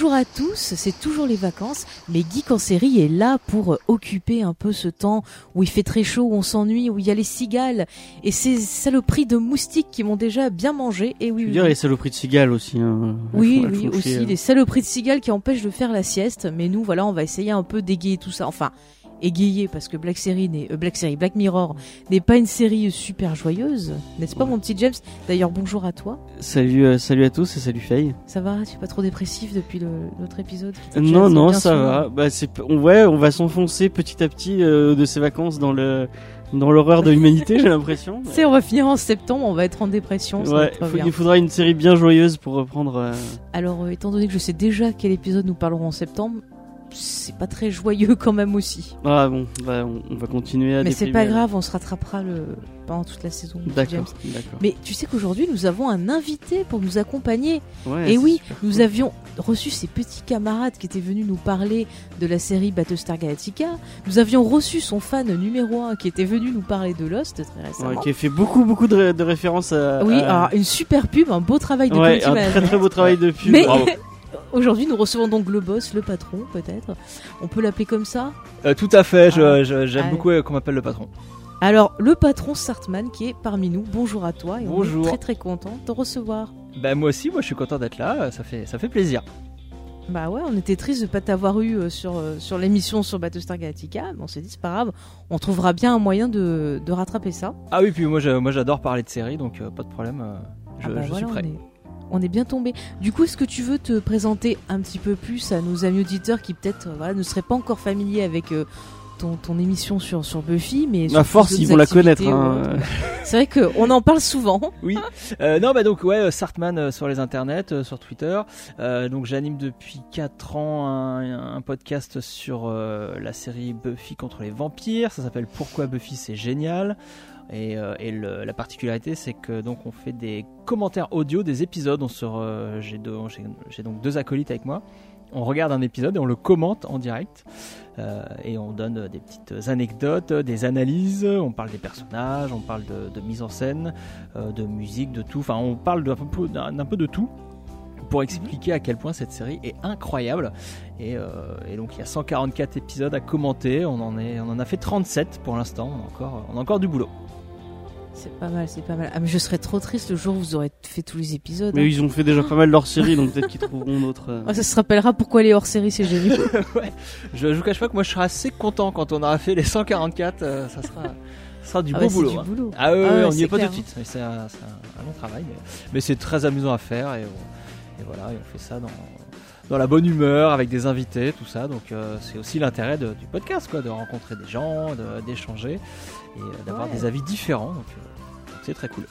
bonjour à tous, c'est toujours les vacances, mais Geek en série est là pour occuper un peu ce temps où il fait très chaud, où on s'ennuie, où il y a les cigales et ces saloperies de moustiques qui m'ont déjà bien mangé. Et oui, oui, dire les saloperies de cigales aussi. Hein. Oui, oui, aussi hein. les saloperies de cigales qui empêchent de faire la sieste. Mais nous, voilà, on va essayer un peu d'égayer tout ça. Enfin, égayer parce que Black Series n'est, euh, Black Series, Black Mirror n'est pas une série super joyeuse, n'est-ce pas, Ouais. mon petit James? D'ailleurs, bonjour à toi. Salut, euh, salut à tous et salut Faye. Ça va? Tu es pas trop dépressif depuis l'autre épisode? Non, non, ça va. Bah, c'est, p- on, ouais, on va s'enfoncer petit à petit euh, de ces vacances dans le dans l'horreur de l'humanité, j'ai l'impression. Sais, on va finir en septembre, on va être en dépression. ça Ouais, faut- il faudra une série bien joyeuse pour reprendre. euh, Alors, euh, étant donné que je sais déjà quel épisode nous parlerons en septembre, c'est pas très joyeux quand même aussi. Ah bon, bah, on, on va continuer à Mais c'est pas grave, on se rattrapera le... pendant toute la saison. D'accord. Mais tu sais qu'aujourd'hui, nous avons un invité pour nous accompagner. Ouais, Et oui, nous cool. avions reçu ces petits camarades qui étaient venus nous parler de la série Battlestar Galactica. Nous avions reçu son fan numéro 1 qui était venu nous parler de Lost très récemment. Ouais, qui a fait beaucoup, beaucoup de, ré- de références à. Oui, à- alors une super pub, un beau travail de ouais, un très très beau travail de pub. Mais Bravo. aujourd'hui, nous recevons donc le boss, le patron, peut-être. On peut l'appeler comme ça. Euh, tout à fait, je- Ah. je- j'aime Allez. beaucoup euh, qu'on m'appelle le patron. Alors, le patron Sartman qui est parmi nous. Bonjour à toi et on Bonjour. est très très content de te recevoir. Bah moi aussi, moi je suis content d'être là, euh, ça fait, ça fait plaisir. Bah ouais, on était triste de pas t'avoir eu sur, sur l'émission sur Battlestar Galactica, mais on s'est dit c'est pas grave, on trouvera bien un moyen de, de rattraper ça. Ah oui, puis moi je- moi, j'adore parler de séries, donc euh, pas de problème, euh, je, Ah bah je voilà, suis prêt. On est, on est bien tombé. Du coup, est-ce que tu veux te présenter un petit peu plus à nos amis auditeurs qui peut-être euh, voilà, ne seraient pas encore familiers avec euh, ton, ton émission sur, sur Buffy, mais À sur force, d'autres ils vont la connaître. hein. C'est vrai qu'on en parle souvent. Oui, euh, non bah donc ouais, Sartman euh, sur les internets, euh, sur Twitter. Euh, donc j'anime depuis 4 ans un, un podcast sur euh, la série Buffy contre les vampires. Ça s'appelle Pourquoi Buffy c'est génial. Et, euh, la particularité c'est que donc on fait des commentaires audio des épisodes. On se j'ai donc deux acolytes avec moi. On regarde un épisode et on le commente en direct. Euh, et on donne des petites anecdotes, des analyses, on parle des personnages, on parle de, mise en scène, euh, de musique, de tout. Enfin, on parle d'un peu, de tout pour expliquer à quel point cette série est incroyable. Et, donc il y a 144 épisodes à commenter. On en, a fait 37 pour l'instant. On a encore du boulot. C'est pas mal, c'est pas mal. Ah, mais je serais trop triste le jour où vous aurez fait tous les épisodes. Mais hein. ils ont fait déjà pas mal leur série, donc peut-être qu'ils trouveront d'autres. euh, Ah, ça se rappellera pourquoi les hors-série c'est génial. Je, je vous cache pas que moi je serai assez content quand on aura fait les 144. euh, ça, sera, ça sera du Ah beau ouais, c'est boulot. du hein. boulot. Ah oui, Ah ouais, on n'y est pas clair, tout de suite. Mais C'est un, c'est un- un long travail, mais, mais c'est très amusant à faire et, on- et voilà, et on fait ça dans, dans la bonne humeur avec des invités, tout ça. Donc euh, c'est aussi l'intérêt du podcast, quoi, de rencontrer des gens, de- d'échanger et euh, d'avoir Ouais. des avis différents. Donc euh, c'est très cool.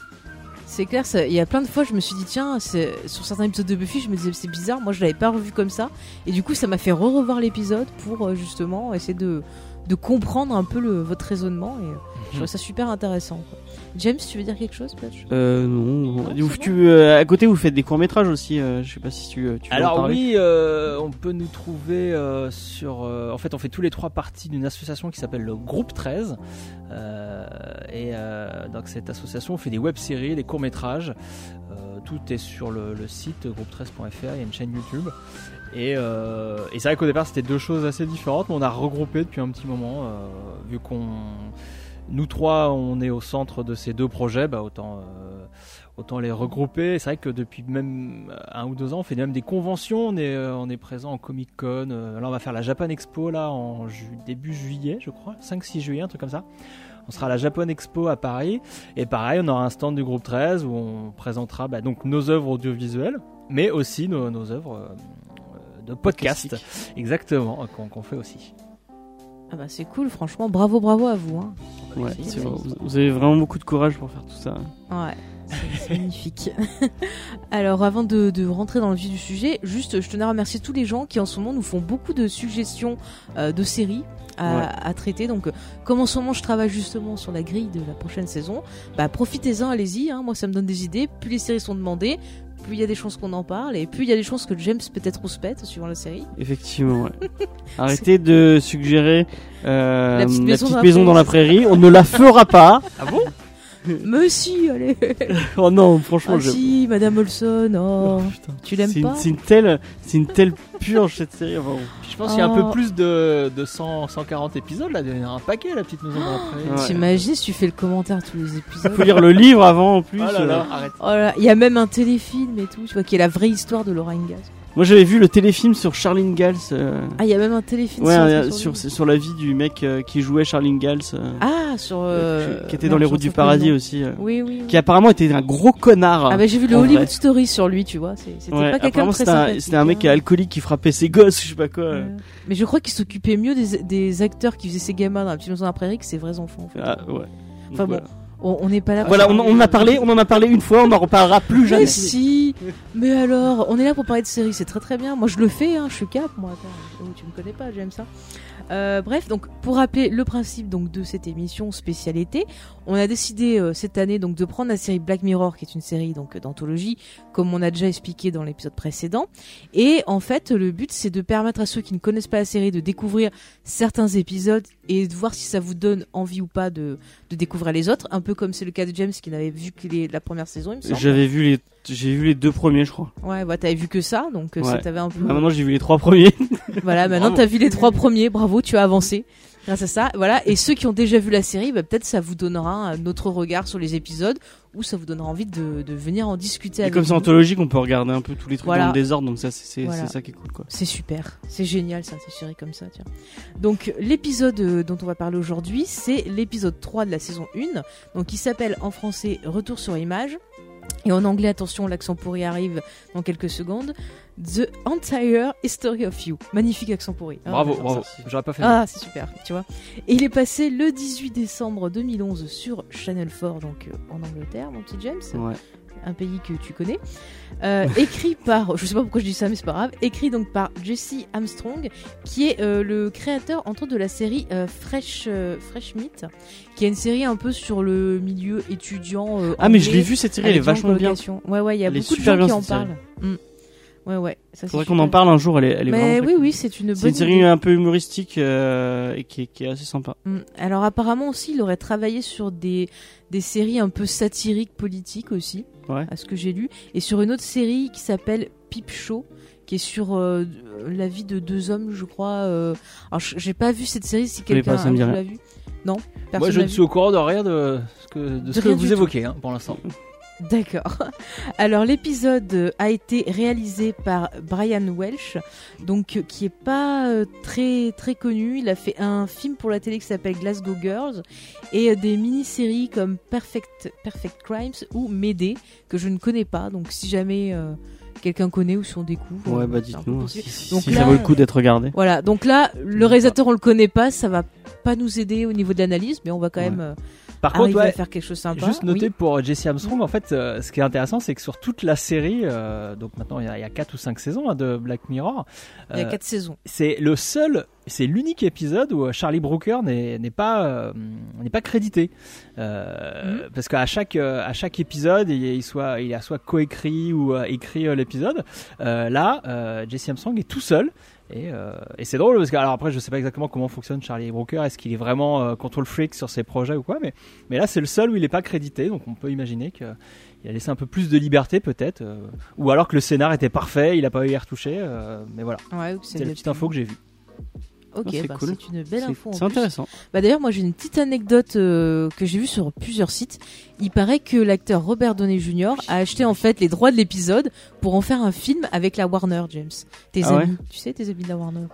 C'est clair, ça- il y a plein de fois, je me suis dit, tiens, sur certains épisodes de Buffy, je me disais, c'est bizarre, moi je l'avais pas revu comme ça. Et du coup, ça m'a fait re-revoir l'épisode pour euh, justement essayer de, de comprendre un peu le, votre raisonnement. Et euh, je trouvais ça super intéressant. quoi. James, tu veux dire quelque chose peut-être Euh, non. Non, Vous- c'est tu, euh, à côté, vous faites des courts métrages aussi. euh, je sais pas si tu. euh, tu veux en Alors parler. oui, euh, on peut nous trouver euh, sur... euh, en fait, on fait tous les trois parties d'une association qui s'appelle le Groupe 13. Euh, et euh, dans cette association, on fait des web-séries, des courts-métrages. Euh, tout est sur le, le site groupe13.fr, il y a une chaîne YouTube. Et, euh, et c'est vrai qu'au départ, c'était deux choses assez différentes, mais on a regroupé depuis un petit moment, euh, vu qu'on... Nous trois, on est au centre de ces deux projets, bah autant... euh, autant les regrouper. C'est vrai que depuis même un ou deux ans, on fait même des conventions. On est, euh, on est présent en Comic Con. Euh, là, on va faire la Japan Expo là en ju- début juillet, je crois, 5-6 juillet, un truc comme ça. On sera à la Japan Expo à Paris. Et pareil, on aura un stand du groupe 13 où on présentera bah, donc nos œuvres audiovisuelles, mais aussi nos, nos œuvres euh, de podcast. Exactement, qu'on qu'on fait aussi. Ah bah c'est cool, franchement, bravo, bravo à vous. Hein. Ouais, C'est vrai. Vous avez vraiment beaucoup de courage pour faire tout ça. Ouais, c'est- c'est magnifique. Alors, avant de, de rentrer dans le vif du sujet, juste, je tenais à remercier tous les gens qui en ce moment nous font beaucoup de suggestions euh, de séries. À, Ouais. à traiter donc euh, comme en ce moment je travaille justement sur la grille de la prochaine saison bah profitez-en allez-y hein. moi ça me donne des idées plus les séries sont demandées plus il y a des chances qu'on en parle et plus il y a des chances que James peut-être rouspète suivant la série Effectivement, ouais. Arrêtez de suggérer euh, La petite maison dans la dans la prairie. prairie. On ne la fera pas. Ah bon? Mais si, allez. Oh non, franchement, Ah je- si, Madame Olson. Oh, Oh, putain. tu l'aimes C'est une- pas C'est une telle, c'est une telle purge cette série. enfin, je pense qu'il y a un peu Oh. plus de, de 100, 140 épisodes là, il y en a un paquet la petite maison prairie. Ouais. T'imagines si tu fais le commentaire tous les épisodes Faut lire le livre avant en plus. Oh là euh. là, arrête. Oh là, il y a même un téléfilm et tout, tu vois, qui est la vraie histoire de Laura Ingalls. Moi j'avais vu le téléfilm sur Charlene Gals. euh, Ah, il y a même un téléfilm Ouais, sur, euh, sur sur, la vie du mec euh, qui jouait Charlene Gals, euh, Ah, sur. euh, qui était dans merde, les j'en routes du le paradis nom. aussi, euh, Oui, oui. oui. qui apparemment était un gros connard. Ah, bah j'ai vu le en Hollywood vrai. Story sur lui, tu vois. c'est- C'était Ouais, pas quelqu'un de très c'était un, sympathique. c'était un mec hein. alcoolique qui frappait ses gosses, je sais pas quoi. Ouais. Mais je crois qu'il s'occupait mieux des, des acteurs qui faisaient ces gamins dans la petite maison à la prairie que ses vrais enfants, en fait. Ah, ouais. Enfin bon, on on n'est pas là. pour Voilà, on, on a parlé, on en a parlé une fois, on en reparlera plus Mais jamais. si Mais alors, on est là pour parler de séries, c'est très très bien. Moi je le fais, hein, je suis cap, moi. Attends, oh, tu me connais pas, j'aime ça. Euh, bref, donc pour rappeler le principe donc de cette émission spécialité, on a décidé euh, cette année donc de prendre la série Black Mirror, qui est une série donc d'anthologie, comme on a déjà expliqué dans l'épisode précédent. Et en fait, le but c'est de permettre à ceux qui ne connaissent pas la série de découvrir certains épisodes et de voir si ça vous donne envie ou pas de, de découvrir les autres. Un peu comme c'est le cas de James qui n'avait vu que les- la première saison, il me semble. J'avais vu les, j'ai vu les deux premiers, je crois. Ouais, bah t'avais vu que ça, donc euh, Ouais. ça t'avait un peu. Bah, maintenant j'ai vu les trois premiers. Voilà, maintenant t'as vu les trois premiers, bravo, tu as avancé. Grâce à ça, voilà. Et ceux qui ont déjà vu la série, bah, peut-être ça vous donnera un autre regard sur les épisodes, ou ça vous donnera envie de, de venir en discuter Et avec comme c'est anthologique, on peut regarder un peu tous les trucs Voilà. dans le désordre, donc ça c'est, c'est, Voilà. c'est ça qui est cool quoi. C'est super, c'est génial ça, ces séries comme ça, tiens. Donc l'épisode euh, dont on va parler aujourd'hui, c'est l'épisode 3 de la saison 1, donc qui s'appelle en français Retour sur image. Et en anglais, attention, l'accent pourri arrive dans quelques secondes. The Entire History of You. Magnifique accent pourri. Ah, Bravo, j'adore bravo. J'aurais pas fait. Ah, c'est super, tu vois. Et il est passé le 18 décembre 2011 sur Channel 4, donc euh, en Angleterre, mon petit James, Ouais. un pays que tu connais. Euh, écrit par, je sais pas pourquoi je dis ça, mais c'est pas grave. Écrit donc par Jesse Armstrong, qui est euh, le créateur entre autres de la série Fresh Fresh Meat, qui est une série un peu sur le milieu étudiant. Ah mais je l'ai vu cette série, elle est vachement bien. Ouais, ouais, il y a beaucoup de gens qui en parlent. Mm. Ouais, ouais. Ça, c'est Faudrait qu'on en parle un jour, elle est, elle est Mais vraiment. oui, oui, c'est une bonne. C'est une série idée. un peu humoristique euh, et qui est, qui est assez sympa. Mm. Alors apparemment aussi, il aurait travaillé sur des, des séries un peu satiriques politiques aussi, Ouais. à ce que j'ai lu, et sur une autre série qui s'appelle Peep Show, qui est sur euh, la vie de deux hommes, je crois. euh, Alors j'ai pas vu cette série, si quelqu'un rien. l'a vu? Non, personne Moi je ne suis au courant de rien de ce que, de ce De que rien vous évoquez hein, pour l'instant. D'accord. Alors l'épisode a été réalisé par Brian Welsh, donc euh, qui est pas euh, très très connu. Il a fait un film pour la télé qui s'appelle Glasgow Girls et euh, des mini-séries comme Perfect Perfect Crimes ou Médée que je ne connais pas. Donc si jamais euh, quelqu'un connaît ou si on découvre, Ouais, bah dites-nous possible. si, si- Donc si là, ça vaut le coup d'être regardé. Voilà. Donc là, le réalisateur on le connaît pas, ça va pas nous aider au niveau de l'analyse, mais on va quand Ouais. même euh, Par contre, arriver à ouais, faire quelque chose sympa. Juste noter Oui. pour Jesse Armstrong, en fait, euh, ce qui est intéressant, c'est que sur toute la série, euh, donc maintenant il y, a, il y a 4 ou 5 saisons hein, de Black Mirror, Il y a euh, quatre saisons. c'est le seul, c'est l'unique épisode où euh, Charlie Brooker n'est pas euh, n'est pas crédité, Euh, Mhm. parce qu'à chaque euh, à chaque épisode, il, il soit il a soit coécrit ou euh, écrit euh, l'épisode. Euh, là, euh, Jesse Armstrong est tout seul. Et, euh, et c'est drôle parce que alors après je sais pas exactement comment fonctionne Charlie Brooker est-ce qu'il est vraiment euh, control freak sur ses projets ou quoi mais mais là c'est le seul où il est pas crédité donc on peut imaginer qu'il a laissé un peu plus de liberté peut-être euh, ou alors que le scénar était parfait il a pas eu à y retoucher mais voilà. Ouais, c'est la petite info que j'ai vue Ok, Ah, c'est bah, cool. c'est une belle info. C'est intéressant. Bah d'ailleurs, moi j'ai une petite anecdote euh, que j'ai vue sur plusieurs sites. Il paraît que l'acteur Robert Downey Jr. a acheté en fait les droits de l'épisode pour en faire un film avec la Warner, James. Tes Ah ouais amis, tu sais, tes amis de la Warner.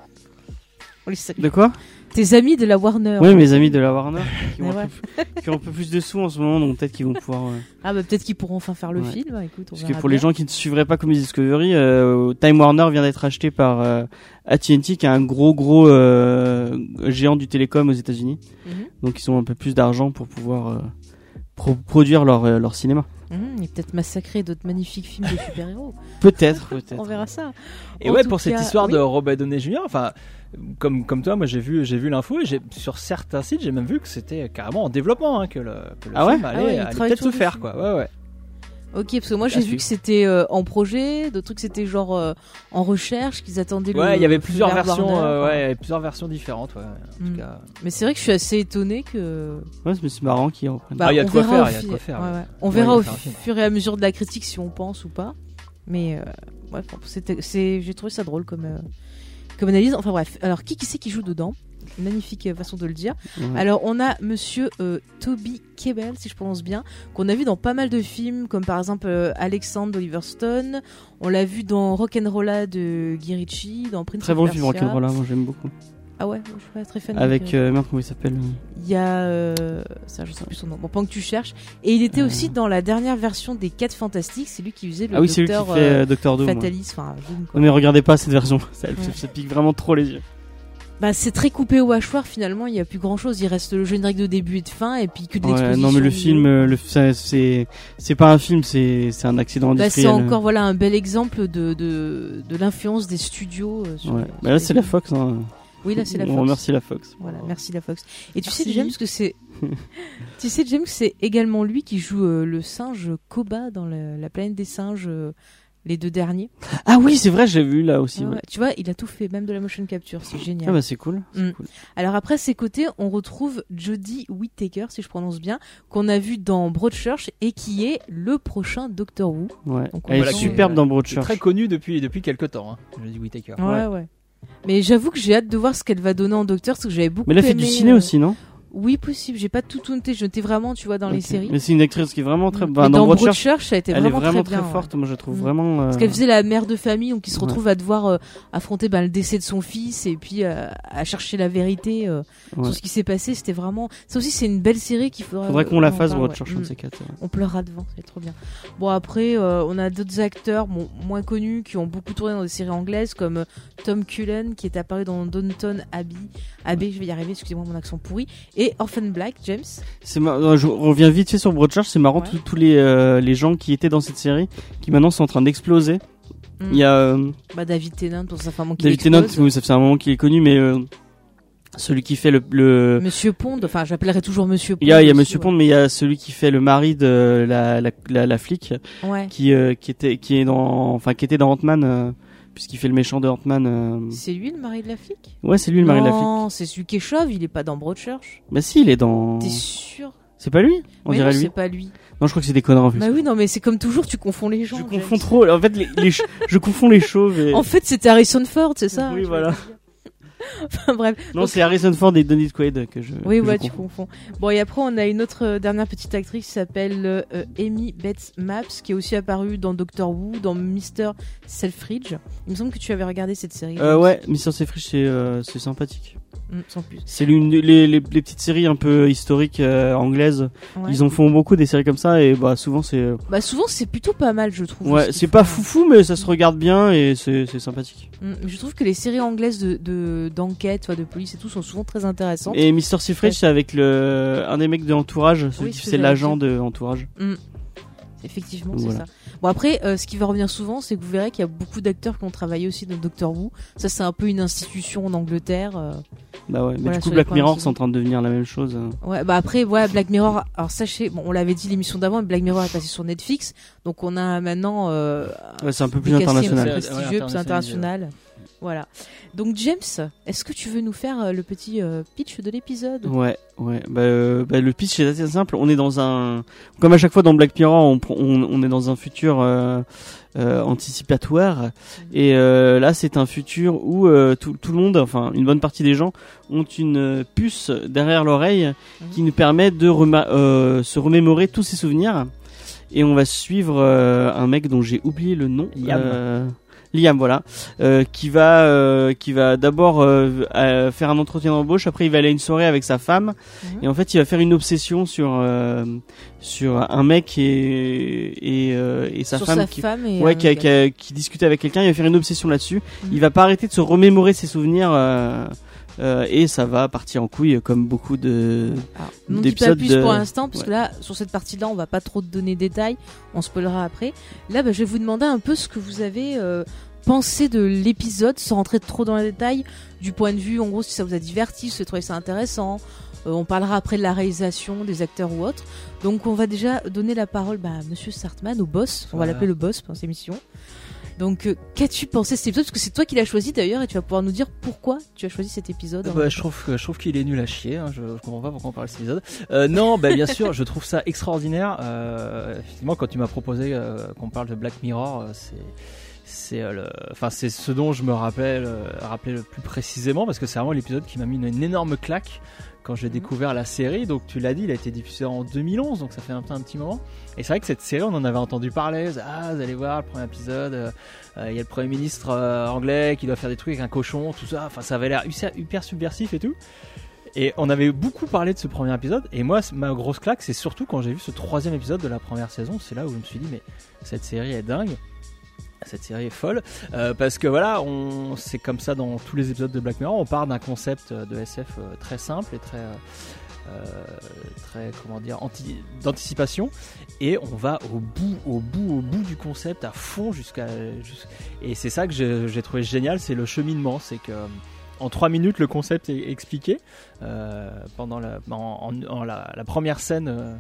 On les salue. De quoi? Tes amis de la Warner. Oui, mes amis de la Warner qui ont, un peu, qui ont un peu plus de sous en ce moment, donc peut-être qu'ils vont pouvoir. euh, Ah bah peut-être qu'ils pourront enfin faire le Ouais. film. Écoute, on Parce que pour les gens qui ne suivraient pas Comedy Discovery, euh, Time Warner vient d'être acheté par euh, AT&T, qui est un gros gros euh, géant du télécom aux États-Unis. Mhm. Donc ils ont un peu plus d'argent pour pouvoir euh, pro- produire leur euh, leur cinéma. Mhm, et peut-être massacrer d'autres magnifiques films de super-héros. Peut-être, peut-être. on verra ça. Et En ouais, pour cette histoire oui. de Robert Downey Jr., enfin, comme, comme toi, moi j'ai vu, j'ai vu l'info et j'ai, sur certains sites, j'ai même vu que c'était carrément en développement, hein, que le, que le Ah ouais film allait, Ah ouais, allait peut-être se faire, quoi. Ouais, ouais. Ok, parce que moi j'ai vu que c'était euh, en projet, d'autres trucs c'était genre euh, en recherche, qu'ils attendaient le. Ouais, il y avait le plusieurs feu vert versions. Warner, euh, ouais, il y avait plusieurs versions différentes. Ouais. En Mm. tout cas, Mais c'est vrai que je suis assez étonné que. Ouais, mais c'est marrant qu'ils reprennent. Bah, Ah, il y a on de quoi verra faire, au il y a de fi- quoi faire, ouais, ouais. ouais. On verra au fur et à mesure de la critique si on pense ou pas. Mais euh, ouais, j'ai trouvé ça drôle comme, euh, comme analyse. Enfin bref, alors qui qui c'est qui joue dedans? Magnifique façon de le dire. Alors on a Monsieur euh, Toby Kebbell, si je prononce bien, qu'on a vu dans pas mal de films, comme par exemple euh, Alexandre d'Oliver Stone. On l'a vu dans Rock'n'Rolla de Guy Ritchie, dans Prince Très bon film Rock'n'Roll, là, moi j'aime beaucoup. Ah ouais, je suis pas très fan. Avec, euh, euh, merde, comment il s'appelle il y a euh, ça je sais plus son nom bon pendant que tu cherches et il était Euh. aussi dans la dernière version des 4 fantastiques c'est lui qui faisait le Ah oui, c'est lui qui docteur fait euh, euh, Doctor Doom. ouais. Fataliste enfin Doom, quoi. Non mais regardez pas cette version, ça, Ouais. ça pique vraiment trop les yeux. bah c'est très coupé au hachoir finalement il y a plus grand chose il reste le générique de début et de fin et puis que de Ouais, l'exposition non mais le film, euh, le, c'est c'est pas un film, c'est c'est un accident Bah, c'est industriel. encore voilà un bel exemple de, de, de l'influence des studios euh, sur Ouais. Bah là c'est la. Fox. Hein. Oui là c'est la On Fox remercie la Fox. Voilà, merci la Fox. Et tu sais. James, que c'est. tu sais, James, que c'est également lui qui joue euh, le singe Koba dans le- la planète des singes, euh, les deux derniers. Ah oui, c'est vrai, j'ai vu là aussi. Ouais, ouais. ouais. Tu vois, il a tout fait, même de la motion capture, c'est génial. Ah bah c'est cool. c'est Mm. cool. Alors après, ses côtés, on retrouve Jodie Whittaker, si je prononce bien, qu'on a vu dans Broadchurch et qui est le prochain Doctor Who. Ouais. Donc, on Elle est la- superbe dans C'est Broadchurch. très connu depuis depuis quelques temps. Hein. Je dis Whittaker. Ouais, ouais. Mais j'avoue que j'ai hâte de voir ce qu'elle va donner en Docteur, parce que j'avais beaucoup Mais elle a fait aimé, du ciné euh, aussi, non? Oui, possible. J'ai pas tout noté. Je notais vraiment, tu vois, dans les séries. Mais c'est une actrice qui est vraiment très. Bah, dans dans Broadchurch, ça a été elle est vraiment, vraiment très, très, bien, forte. ouais. Moi, je trouve Mm. vraiment. euh, Parce qu'elle faisait la mère de famille, donc il se Ouais. retrouve à devoir euh, affronter ben, le décès de son fils et puis euh, à chercher la vérité euh, Ouais. sur ce qui s'est passé. C'était vraiment. Ça aussi, c'est une belle série qu'il faudrait. Faudrait qu'on la fasse. Broadchurch, un Mm. ces quatre. On pleurera devant, c'est trop bien. Bon après, on a d'autres acteurs bon, moins connus qui ont beaucoup tourné dans des séries anglaises comme Tom Cullen qui est apparu dans Downton Abbey, Abbey, je vais y arriver, excusez-moi mon accent pourri, et Orphan Black, James. C'est mar- Je reviens vite fait sur Broadchurch. C'est marrant Ouais. tous- les euh, les gens qui étaient dans cette série, qui maintenant sont en train d'exploser. Mm. Il y a euh, Bah, David Tennant pour sa femme qui David. Tennant, oui, ça fait un moment qu'il est connu, mais euh, celui qui fait le, le... Monsieur Pond, enfin j'appellerai toujours Monsieur Pond. il y a, il y a Monsieur ouais. Pond, mais il y a celui qui fait le mari de la la, la, la flic, Ouais. qui qui était qui est dans enfin qui était dans Ant-Man, puisqu'il fait le méchant de Ant-Man. euh. C'est lui le mari de la flic Ouais, c'est lui le mari de la flic. Non, c'est celui qui est chauve, il est pas dans Broadchurch. Bah si, il est dans. T'es sûr? C'est pas lui? On Mais dirait non, lui. c'est pas lui. Non, je crois que c'est des conneries en plus. Bah oui, non, mais c'est comme toujours, tu confonds les gens. je confonds trop. En fait, les, je confonds les chauves. Et... En fait, c'était Harrison Ford, c'est ça Oui, voilà. enfin bref. non, donc- c'est Harrison Ford et Donny Quaid que je. Oui, que je ouais, tu confonds. Bon, et après, on a une autre euh, dernière petite actrice qui s'appelle euh, euh, Amy Betts Maps, qui est aussi apparue dans Doctor Who, dans Mr. Selfridge. Il me semble que tu avais regardé cette série. Euh, ouais, Mr. Seyfried, c'est euh, c'est sympathique. Mm, sans plus. C'est l'une des- les, les, les petites séries un peu historiques euh, anglaises. Ouais. Ils en font beaucoup des séries comme ça et bah souvent c'est euh, Bah, souvent, c'est plutôt pas mal, je trouve. ouais c'est pas foufou mais ça se regarde bien et c'est sympathique. Mm, Je trouve que les séries anglaises de de- d'enquête, de police et tout, sont souvent très intéressantes. Et Mr. Seyfried c'est avec le un des mecs de Entourage, celui Oui, qui l'agent de Entourage. Effectivement, c'est voilà. ça. Bon après, euh, ce qui va revenir souvent, c'est que vous verrez qu'il y a beaucoup d'acteurs qui ont travaillé aussi dans Doctor Who. Ça, c'est un peu une institution en Angleterre. euh. Bah ouais, mais Voilà, du coup Black Mirror c'est en train de devenir la même chose. hein. Ouais, bah après, voilà, Black Mirror. Alors sachez, bon, on l'avait dit l'émission d'avant, Black Mirror est passé sur Netflix, donc on a maintenant euh, Ouais, c'est un peu plus international. plus Ouais, prestigieux, plus international. Voilà. Donc James, est-ce que tu veux nous faire euh, le petit euh, pitch de l'épisode? Ouais, ouais. Bah, euh, bah, le pitch est assez simple. On est dans un, comme à chaque fois dans Black Mirror, on, pr- on, on est dans un futur euh, anticipatoire. Et là, c'est un futur où tout, tout le monde, enfin une bonne partie des gens, ont une puce derrière l'oreille qui nous permet de rema- se remémorer tous ses souvenirs. Et on va suivre un mec dont j'ai oublié le nom. Liam. Liam, voilà, euh, qui va, euh, qui va d'abord euh, faire un entretien d'embauche. Après, il va aller à une soirée avec sa femme. Mhm. Et en fait, il va faire une obsession sur sur un mec et et, et sa Sur femme sa qui, femme et ouais, qui, a- gars. qui, a- qui discute avec quelqu'un. Il va faire une obsession là-dessus. Mhm. Il va pas arrêter de se remémorer ses souvenirs. euh, et ça va partir en couille comme beaucoup de d'épisodes plus de- pour l'instant, parce Ouais. que là, sur cette partie-là, on va pas trop te donner de détails, on spoilera après. Là, bah, je vais vous demander un peu ce que vous avez euh, pensé de l'épisode, sans rentrer trop dans les détails, du point de vue, en gros, si ça vous a diverti, si vous trouvé ça intéressant, Euh, on parlera après de la réalisation des acteurs ou autres. Donc on va déjà donner la parole bah, à Monsieur Sartman, au boss. On va l'appeler le boss pour cette émission. Donc euh, qu'as-tu pensé de cet épisode? Parce que c'est toi qui l'as choisi d'ailleurs et tu vas pouvoir nous dire pourquoi tu as choisi cet épisode. Bah, je trouve que je trouve qu'il est nul à chier. hein, Je, je comprends pas pourquoi on parle de cet épisode. Euh, non, bah, bien sûr, je trouve ça extraordinaire. Euh, effectivement, quand tu m'as proposé euh, qu'on parle de Black Mirror, euh, c'est c'est euh, le, enfin c'est ce dont je me rappelle euh, rappelais le plus précisément parce que c'est vraiment l'épisode qui m'a mis une, une énorme claque quand j'ai Mhm. découvert la série. Donc tu l'as dit, il a été diffusé en 2011, donc ça fait un, un petit moment. Et c'est vrai que cette série, on en avait entendu parler. Ah, vous allez voir le premier épisode. euh, Il y a le premier ministre euh, anglais qui doit faire des trucs avec un cochon, tout ça. Enfin, ça avait l'air hyper, subversif et tout. Et on avait beaucoup parlé de ce premier épisode. Et moi, ma grosse claque, c'est surtout quand j'ai vu ce troisième épisode de la première saison. C'est là où je me suis dit, mais cette série est dingue. Cette série est folle. Euh, parce que voilà, c'est comme ça dans tous les épisodes de Black Mirror. On part d'un concept euh, de SF euh, très simple et très très comment dire anti- d'anticipation. Et on va au bout au bout au bout du concept à fond jusqu'à jus- et c'est ça que j'ai trouvé génial c'est le cheminement. C'est que en trois minutes le concept est expliqué. Pendant la, en, en- en la, la première scène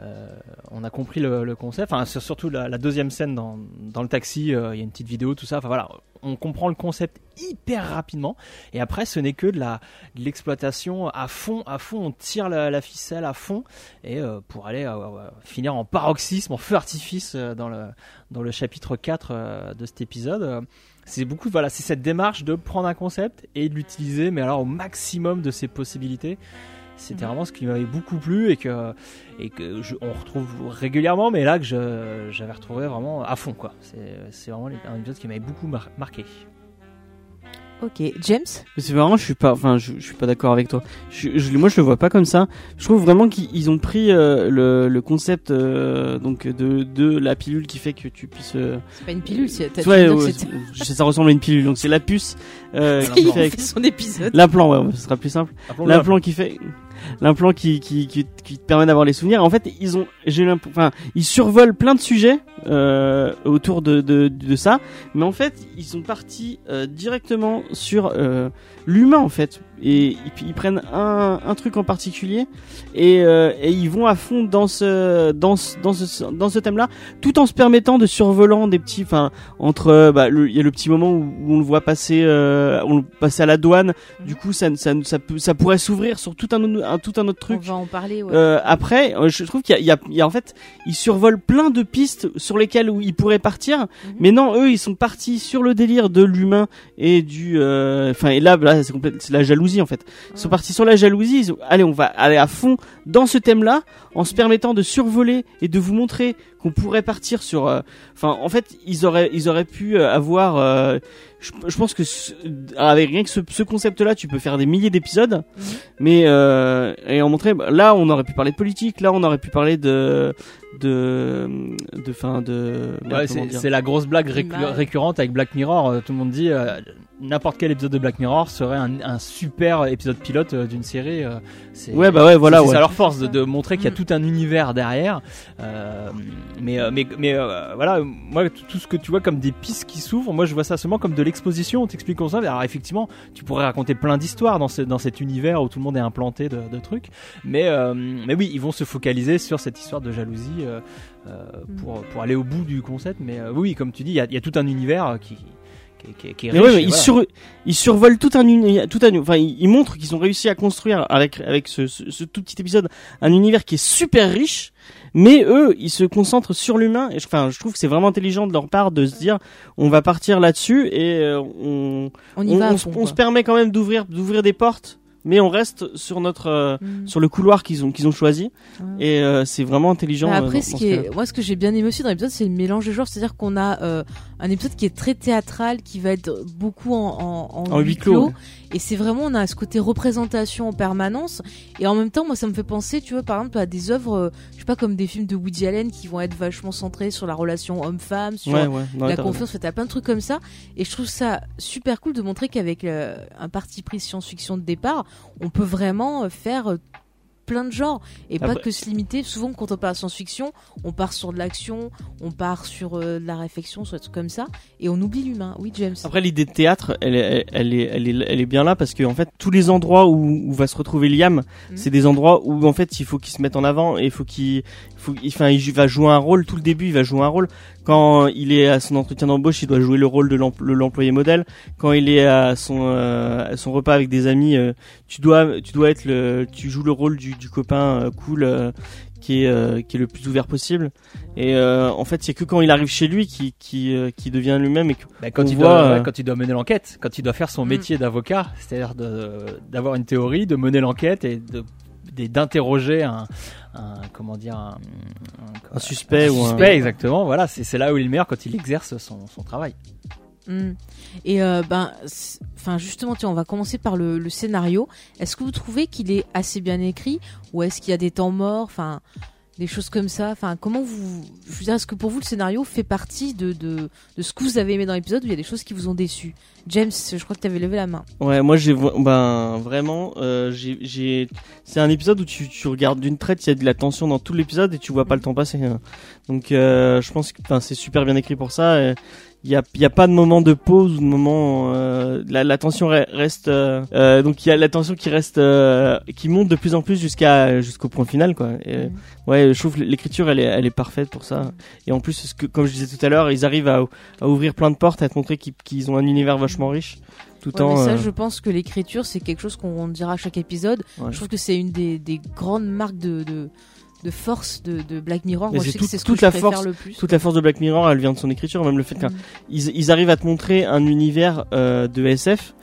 euh, on a compris le, concept. Enfin sur- surtout la, deuxième scène dans, le taxi euh, il y a une petite vidéo tout ça. Enfin voilà on comprend le concept hyper rapidement. Et après ce n'est que de l'exploitation à fond à fond. On tire la, ficelle à fond. Et euh, pour aller finir en paroxysme en feu artifice dans le dans le chapitre 4 euh, de cet épisode. C'est beaucoup voilà c'est cette démarche de prendre un concept et de l'utiliser mais alors au maximum de ses possibilités c'était vraiment ce qui m'avait beaucoup plu et que et que je, on retrouve régulièrement mais là que je- j'avais retrouvé vraiment à fond quoi c'est c'est vraiment un épisode qui m'avait beaucoup mar- marqué Ok, James? Mais c'est marrant, je suis pas, enfin, je, je suis pas d'accord avec toi. Je, je- moi, je le vois pas comme ça. Je trouve vraiment qu'ils ils ont pris euh, le, le concept euh, donc de, de la pilule qui fait que tu puisses. euh, C'est pas une pilule, c'est t'as ouais, dit que ouais, ça ressemble à une pilule. Donc c'est la puce euh, qui fait fait son épisode. l'implant. Ouais, ce sera plus simple. L'implant qui fait l'implant qui, qui, qui, te permet d'avoir les souvenirs. En fait, ils ont, j'ai enfin, ils survolent plein de sujets euh, autour de, de, de ça, mais en fait, ils sont partis euh, directement sur euh, l'humain en fait, et ils, ils prennent un, un truc en particulier et, euh, et ils vont à fond dans ce dans ce dans ce dans ce thème-là, tout en se permettant de survolant des petits, enfin, entre, euh, bah, il y a le petit moment où, où on le voit passer, euh, on le passer à la douane. Du coup, ça, ça, ça, peut, ça pourrait s'ouvrir sur tout un, autre- un, tout un autre On truc. va en parler. Ouais. Euh, après, euh, je trouve qu'il y y, y a en fait, ils survolent plein de pistes sur lesquelles où ils pourraient partir, Mhm. mais non, eux, ils sont partis sur le délire de l'humain et du, euh, enfin, et là, là, c'est complète, c'est la jalousie en fait. Ils sont partis sur la jalousie. Ils allez, on va aller à fond dans ce thème-là, en se permettant de survoler et de vous montrer qu'on pourrait partir sur. euh, Enfin, en fait, ils auraient, ils auraient pu euh, avoir. euh, je, je pense que ce- avec rien que ce, ce concept-là, tu peux faire des milliers d'épisodes. Mhm. Mais euh, et en montrer. bah, Là, on aurait pu parler de politique. Là, on aurait pu parler de de de fin de. Ouais, comment c'est la grosse blague récu- récurrente avec Black Mirror. Tout le monde dit euh, n'importe quel épisode de Black Mirror serait un, un super épisode pilote euh, d'une série. euh, c'est- Ouais, bah ouais, voilà. c'est ouais. ça leur force de, de montrer qu'il y a Mm. tout un univers derrière. Mais euh, mais mais euh, voilà, moi tout ce que tu vois comme des pistes qui s'ouvrent, moi je vois ça seulement comme de l'exposition. On t'explique comme ça. Alors effectivement, tu pourrais raconter plein d'histoires dans ce dans cet univers où tout le monde est implanté de, de trucs. Mais euh, mais oui, ils vont se focaliser sur cette histoire de jalousie euh, euh, pour pour aller au bout du concept. Mais euh, oui, comme tu dis, il y a, il y a tout un univers qui qui, qui- qui est Mais riche. mais ils, voilà. sur, ils survolent tout un tout un, enfin, ils, ils montrent qu'ils ont réussi à construire avec avec ce, ce, ce tout petit épisode un univers qui est super riche, mais eux, ils se concentrent sur l'humain. Et je, enfin, je trouve que c'est vraiment intelligent de leur part de se dire, on va partir là-dessus et euh, on, On y on, va. on à se- fond, on quoi. se permet quand même d'ouvrir d'ouvrir des portes, mais on reste sur notre euh, Mhm. sur le couloir qu'ils ont qu'ils ont choisi. Ouais. Et euh, c'est vraiment intelligent. Bah euh, après, dans- ce qui est, moi, ce que j'ai bien aimé aussi dans l'épisode, c'est le mélange des genres. C'est-à-dire qu'on a euh, un épisode qui est très théâtral, qui va être beaucoup en, en, en En huis clos, ouais. Et c'est vraiment, on a ce côté représentation en permanence. Et en même temps, moi, ça me fait penser, tu vois, par exemple, à des œuvres, euh, je sais pas, comme des films de Woody Allen qui vont être vachement centrés sur la relation homme-femme, sur Ouais, la confiance, t'as plein de trucs comme ça. Et je trouve ça super cool de montrer qu'avec euh, un parti pris science-fiction de départ, on peut vraiment euh, faire euh, plein de genres et pas Après- que se limiter. Souvent, quand on parle de science-fiction, on part sur de l'action, on part sur euh, de la réflexion, sur des trucs comme ça, et on oublie l'humain. Oui, James. Après l'idée de théâtre, elle est, elle est, elle est, elle est bien là parce que en fait tous les endroits où, où va se retrouver Liam, Mhm. c'est des endroits où en fait il faut qu'il se mette en avant et il faut qu'il, faut, il- enfin il va jouer un rôle. Tout le début, il va jouer un rôle. Quand il est à son entretien d'embauche, il doit jouer le rôle de l'empl- le- l'employé modèle. Quand il est à son, euh, à son repas avec des amis, euh, tu dois, tu dois être le, tu joues le rôle du, du copain euh, cool. euh, qui est euh, qui est le plus ouvert possible et euh, en fait c'est que quand il arrive chez lui qui qui euh, qui devient lui-même et que Bah, quand, il voit, doit, euh, ouais, quand il doit mener l'enquête, quand il doit faire son Mm. métier d'avocat, c'est-à-dire d'avoir une théorie, de mener l'enquête et de d'interroger un, un- comment dire un, un suspect un ou suspect exactement voilà c'est c'est là où il est le meilleur quand il exerce son, son travail Mm. Et euh, ben, enfin justement, tiens, on va commencer par le, le scénario. Est-ce que vous trouvez qu'il est assez bien écrit, ou est-ce qu'il y a des temps morts, enfin des choses comme ça Enfin, comment vous, je veux dire, est-ce que pour vous le scénario fait partie de, de, de ce que vous avez aimé dans l'épisode, ou il y a des choses qui vous ont déçu? James, je crois que tu avais levé la main. Ouais, moi j'ai ben vraiment euh, j'ai c'est un épisode où tu tu regardes d'une traite, il y a de la tension dans tout l'épisode et tu vois pas le temps passer. hein. Donc euh, je pense que c'est super bien écrit pour ça. Il y a y a pas de moment de pause ou de moment euh, la, la tension re- reste euh, euh, donc il y a la tension qui reste euh, qui monte de plus en plus jusqu'à jusqu'au point final quoi. Et, Mm. Ouais, je trouve que l'écriture elle est elle est parfaite pour ça. Et en plus ce que comme je disais tout à l'heure, ils arrivent à à ouvrir plein de portes, à te montrer qu'ils ont un univers vachement riche tout Ouais, en mais ça, euh, je pense que l'écriture, c'est quelque chose qu'on dira à chaque épisode. ouais. Je trouve que c'est une des, des grandes marques de, de, de force de, de Black Mirror. Mais Moi, je sais tout- que c'est ce toute que la force- le plus. toute la force de Black Mirror, elle vient de son écriture, même le fait Mm. qu'ils ils arrivent à te montrer un univers euh, de SF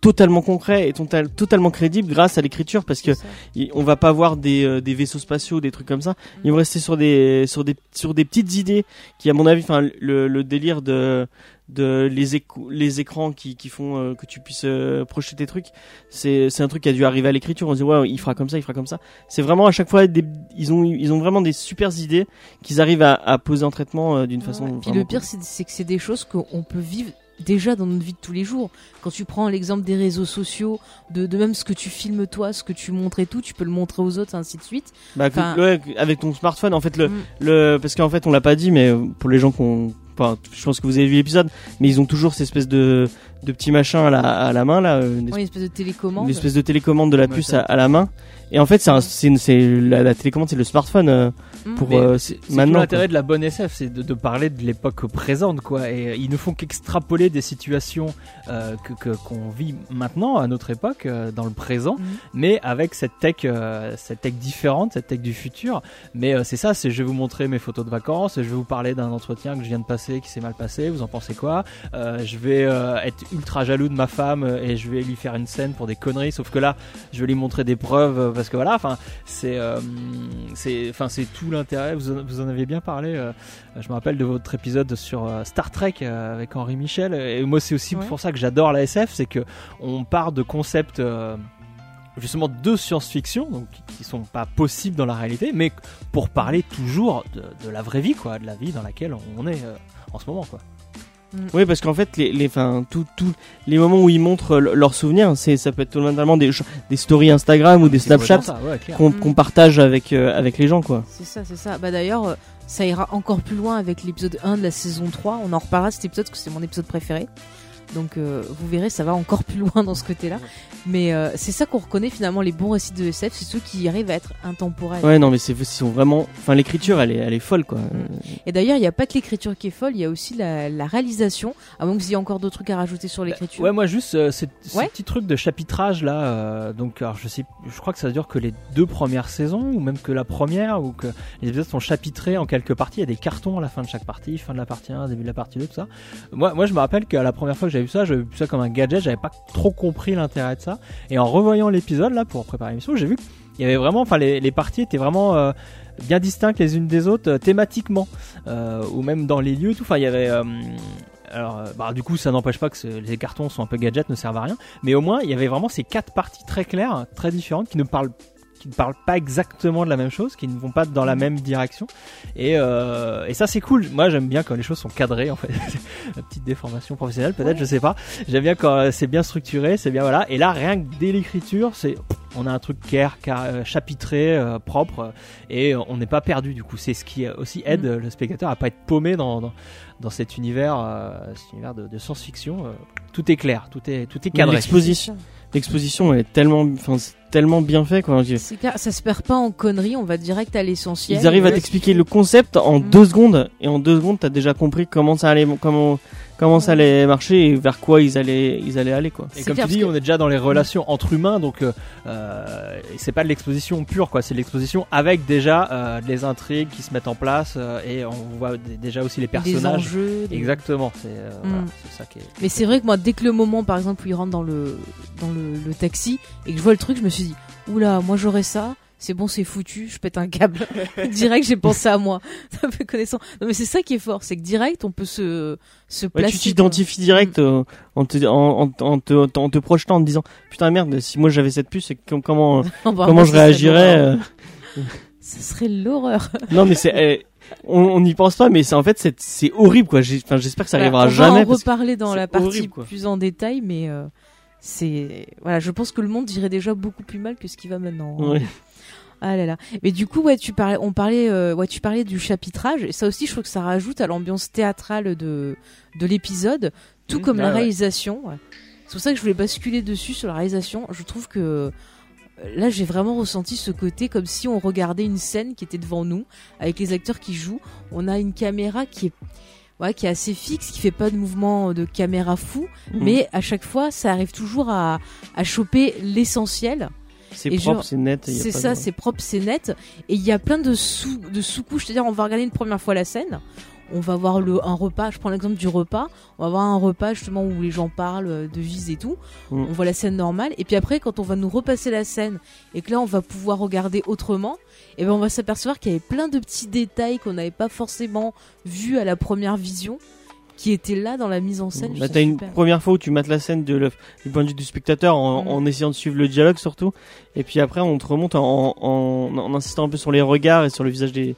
totalement concret et total- totalement crédible grâce à l'écriture parce que y- on va pas voir des, euh, des vaisseaux spatiaux, des trucs comme ça. Ils vont rester sur des sur des sur des petites idées qui, à mon avis, enfin le, le délire de de les les écrans qui qui font euh, que tu puisses euh, projeter tes trucs, c'est un truc qui a dû arriver à l'écriture. On se dit ouais, il fera comme ça, il fera comme ça. C'est vraiment à chaque fois des ils ont ils ont vraiment des super idées qu'ils arrivent à, à poser en traitement euh, d'une façon. Ouais. Puis le pire, c'est c'est que c'est des choses qu'on peut vivre déjà dans notre vie de tous les jours. Quand tu prends l'exemple des réseaux sociaux, de, de même ce que tu filmes toi, ce que tu montres et tout, tu peux le montrer aux autres, ainsi de suite. Bah, que- Enfin- ouais, avec ton smartphone, en fait, le, Mm. le, parce qu'en fait, on l'a pas dit, mais pour les gens qu'on, enfin, je pense que vous avez vu l'épisode, mais ils ont toujours cette espèce de, de petit machin à la, à la main, là, euh, une, Ouais, une espèce de télécommande. une espèce de télécommande de la puce à, à la main. Et en fait, c'est la, la télécommande, c'est le smartphone euh. Pour Mais euh, c'est maintenant. l'intérêt de la bonne SF, c'est de, de parler de l'époque présente, quoi. Et euh, ils ne font qu'extrapoler des situations euh, que qu'on vit maintenant à notre époque, euh, dans le présent, Mhm. mais avec cette tech, euh, cette tech différente, cette tech du futur. Mais euh, c'est ça, c'est je vais vous montrer mes photos de vacances, je vais vous parler d'un entretien que je viens de passer, qui s'est mal passé. Vous en pensez quoi Euh, Je vais euh, être ultra jaloux de ma femme et je vais lui faire une scène pour des conneries. Sauf que là, je vais lui montrer des preuves parce que voilà, enfin, c'est, euh, c'est, enfin, c'est tout l'intérêt. Vous, en- vous en avez bien parlé. euh, je me rappelle de votre épisode sur euh, Star Trek euh, avec Henri Michel. Et moi, c'est aussi Ouais. pour ça que j'adore la SF, c'est que on part de concepts. justement de science-fiction donc qui- sont pas possibles dans la réalité mais pour parler toujours de, de la vraie vie quoi de la vie dans laquelle on est en ce moment quoi Oui, parce qu'en fait, les, les, enfin, tout, tout, les moments où ils montrent leurs souvenirs, c'est, ça peut être totalement des, des stories Instagram ou des C'est complètement Snapchat ça, ouais, clair. qu'on, Mm. qu'on partage avec, euh, avec les gens, quoi. C'est ça, c'est ça. Bah d'ailleurs, euh, ça ira encore plus loin avec l'épisode 1 de la saison 3. On en reparlera de cet épisode parce que c'est mon épisode préféré. Donc euh, vous verrez, ça va encore plus loin dans ce côté-là. Mais euh, c'est ça qu'on reconnaît finalement les bons récits de SF, c'est ceux qui arrivent à être intemporels. Ouais, non, mais c'est, sont vraiment, enfin, l'écriture, elle est, elle est folle, quoi. Et d'ailleurs, il n'y a pas que l'écriture qui est folle, il y a aussi la, la réalisation. À moins que vous ayez encore d'autres trucs à rajouter sur l'écriture. Ouais, moi juste euh, ce, ce Ouais. petit truc de chapitrage là. euh, donc, alors, je sais, je crois que ça dure que les deux premières saisons ou même que la première ou que les épisodes sont chapitrés en quelques parties. Il y a des cartons à la fin de chaque partie, fin de la partie 1, début de la partie 2, tout ça. Moi, moi, je me rappelle qu'à la première fois que j'avais ça, j'avais vu ça comme un gadget. J'avais pas trop compris l'intérêt de ça. Et en revoyant l'épisode là pour préparer l'émission, j'ai vu qu'il y avait vraiment, enfin, les, parties étaient vraiment euh, bien distinctes les unes des autres euh, thématiquement euh, ou même dans les lieux tout. Enfin, il y avait alors, bah, du coup, ça n'empêche pas que les cartons sont un peu gadgets, ne servent à rien. Mais au moins, il y avait vraiment ces quatre parties très claires, très différentes, qui ne parlent, qui ne parlent pas exactement de la même chose, qui ne vont pas dans la même direction. Et, euh, et ça c'est cool. Moi j'aime bien quand les choses sont cadrées en fait. Une petite déformation professionnelle peut-être, je sais pas. J'aime bien quand euh, c'est bien structuré, c'est bien voilà. Et là rien que dès l'écriture, c'est on a un truc clair, car, chapitré, propre, et on n'est pas perdu du coup. C'est ce qui aussi aide le spectateur à pas être paumé dans, dans, dans cet univers, cet univers de, de science-fiction. tout est clair, tout est tout est cadré. L'exposition, l'exposition est tellement, enfin tellement bien fait quoi. Clair, ça se perd pas en conneries, on va direct à l'essentiel. Ils arrivent à t'expliquer le concept en mm. deux secondes et en deux secondes t'as déjà compris comment ça allait, comment comment ça allait marcher et vers quoi ils allaient ils allaient aller quoi. Et comme tu dis, on est déjà dans les relations entre humains donc euh, c'est pas de l'exposition pure quoi, c'est de l'exposition avec déjà euh, les intrigues qui se mettent en place euh, et on voit déjà aussi les personnages. Des enjeux. Exactement, c'est euh, mm. ça qui est. Mais c'est vrai que moi dès que le moment par exemple où il rentre dans le dans le, le taxi et que je vois le truc, je me suis dit oula, moi j'aurais ça. C'est bon, c'est foutu, je pète un câble. direct, j'ai pensé à moi. Ça fait connaissance. Non, mais c'est ça qui est fort, c'est que direct, on peut se, se placer. tu t'identifies direct euh, en, te, en, en, te, en te projetant, en te disant Putain, merde, si moi j'avais cette puce, comment, comment je réagirais euh Ce serait l'horreur. non, mais c'est. Eh, on n'y pense pas, mais c'est en fait c'est horrible quoi. Enfin, j'espère que ça arrivera jamais. On va en reparler dans la partie plus en détail, mais euh, c'est voilà, je pense que le monde irait déjà beaucoup plus mal que ce qui va maintenant. Hein. Ah là là. Mais du coup, ouais, tu parlais, on parlait, euh, ouais, tu parlais du chapitrage. Et ça aussi, je trouve que ça rajoute à l'ambiance théâtrale de de l'épisode, tout mmh. comme la réalisation. C'est pour ça que je voulais basculer dessus sur la réalisation. Je trouve que euh, là, j'ai vraiment ressenti ce côté comme si on regardait une scène qui était devant nous avec les acteurs qui jouent. On a une caméra qui est ouais, qui est assez fixe, qui fait pas de mouvement de caméra fou, mmh. mais à chaque fois, ça arrive toujours à, à choper l'essentiel. C'est propre, c'est net. C'est ça, c'est propre, c'est net. Et il y a plein de sous de sous-couches. C'est-à-dire, on va regarder une première fois la scène. On va voir le, un repas. Je prends l'exemple du repas. On va voir un repas justement où les gens parlent euh, de vise et tout. Mm. On voit la scène normale. Et puis après, quand on va nous repasser la scène et que là, on va pouvoir regarder autrement, et eh ben on va s'apercevoir qu'il y avait plein de petits détails qu'on n'avait pas forcément vus à la première vision qui était là dans la mise en scène. Bah, t'as une première fois où tu mates la scène de du point de vue du spectateur en, mm. en, essayant de suivre le dialogue surtout, et puis après on te remonte en, en, en insistant un peu sur les regards et sur le visage des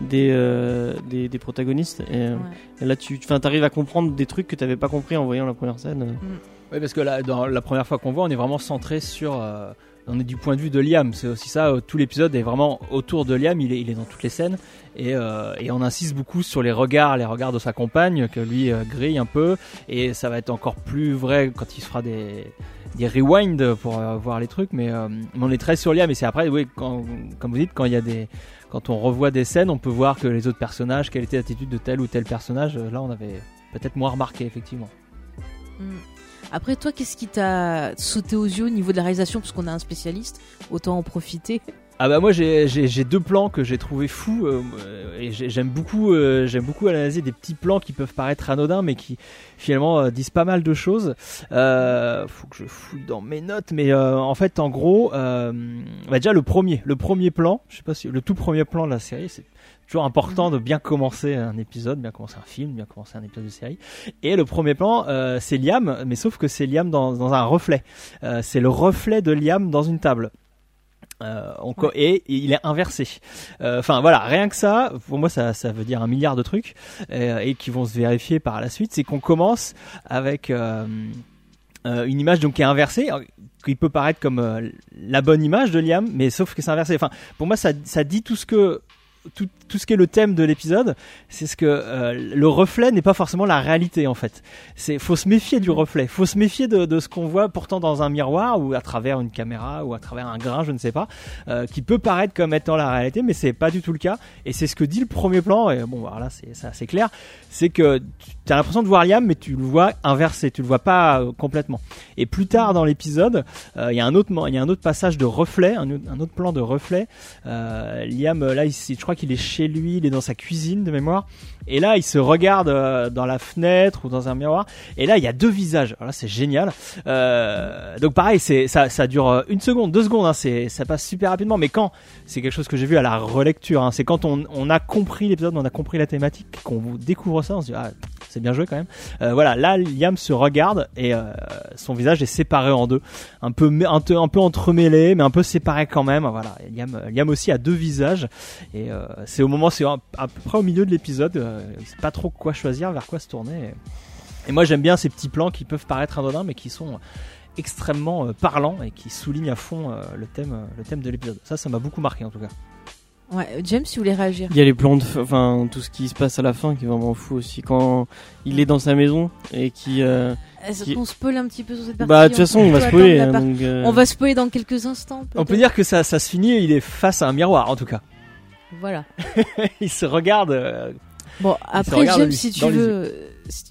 des, euh, des, des, protagonistes. Et, euh, là tu arrives à comprendre des trucs que t'avais pas compris en voyant la première scène. Mm. Oui, parce que là, dans la première fois qu'on voit, on est vraiment centré sur. Euh, on est du point de vue de Liam. C'est aussi ça. Tout l'épisode est vraiment autour de Liam. Il est, dans toutes les scènes. Et, euh, et, on insiste beaucoup sur les regards, les regards de sa compagne, que lui euh, grille un peu. Et ça va être encore plus vrai quand il se fera des, des rewinds pour euh, voir les trucs. Mais, euh, on est très sur Liam. Et c'est après, oui, comme vous dites, quand il y a des. Quand on revoit des scènes, on peut voir que les autres personnages, quelle était l'attitude de tel ou tel personnage. Là, on avait peut-être moins remarqué, effectivement. Mm. Après, toi, qu'est-ce qui t'a sauté aux yeux au niveau de la réalisation? Parce qu'on a un spécialiste, autant en profiter. Ah bah moi j'ai deux plans que j'ai trouvé fous euh, et j'aime beaucoup euh, j'aime beaucoup analyser des petits plans qui peuvent paraître anodins mais qui finalement euh, disent pas mal de choses. Euh, faut que je fouille dans mes notes mais en fait en gros bah déjà le premier le premier plan je sais pas si le tout premier plan de la série c'est toujours important de bien commencer un épisode, bien commencer un film, bien commencer un épisode de série. Et le premier plan, euh, c'est Liam, mais sauf que c'est Liam dans, dans un reflet. Euh, c'est le reflet de Liam dans une table. Euh, et il est inversé. Euh, enfin voilà, rien que ça, pour moi ça, ça veut dire un milliard de trucs euh, et qui vont se vérifier par la suite. C'est qu'on commence avec une image donc qui est inversée, qui peut paraître comme la bonne image de Liam, mais sauf que c'est inversé. Enfin, pour moi ça, ça dit tout ce que tout, tout, ce qui est le thème de l'épisode, c'est ce que euh, le reflet n'est pas forcément la réalité en fait. C'est faut se méfier du reflet, faut se méfier de, ce qu'on voit pourtant dans un miroir ou à travers une caméra ou à travers un grain, je ne sais pas, euh, qui peut paraître comme étant la réalité, mais c'est pas du tout le cas. Et c'est ce que dit le premier plan. Et bon, voilà, c'est assez clair. C'est que tu as l'impression de voir Liam, mais tu le vois inversé, tu le vois pas euh, complètement. Et plus tard dans l'épisode, il y a un autre, il y a un autre passage de reflet, un, un autre plan de reflet. Liam, là, il, je crois qu'il est chez lui, il est dans sa cuisine de mémoire. Et là, il se regarde euh, dans la fenêtre ou dans un miroir. Et là, il y a deux visages. Alors là, c'est génial. Euh, donc pareil, c'est ça, ça dure euh, une seconde, deux secondes. Hein, c'est ça passe super rapidement. Mais quand c'est quelque chose que j'ai vu à la relecture, hein, c'est quand on, a compris l'épisode, on a compris la thématique, qu'on vous découvre ça, on se dit ah c'est bien joué quand même. Voilà, là Liam se regarde et son visage est séparé en deux, un peu un, peu- entremêlé, mais un peu séparé quand même. Voilà, Liam, Liam aussi a deux visages et euh, c'est au moment, c'est à à peu près au milieu de l'épisode, euh, sait pas trop quoi choisir, vers quoi se tourner. Et, et moi j'aime bien ces petits plans qui peuvent paraître anodins, mais qui sont extrêmement euh, parlants et qui soulignent à fond euh, le thème, euh, le thème de l'épisode. Ça, ça m'a beaucoup marqué en tout cas. Ouais, James, tu voulais réagir Il y a les plans de, enfin tout ce qui se passe à la fin qui est vraiment fou aussi quand il est dans sa maison et qui, euh, Est-ce qui- qu'on spoil un petit peu sur cette partie bah de toute façon on va spoiler. hein, donc, euh, On va spoiler dans quelques instants. On peut dire que ça, ça se finit, il est face à un miroir en tout cas. Voilà. il se regarde. euh, Bon, après, regarde James, lui, si tu veux.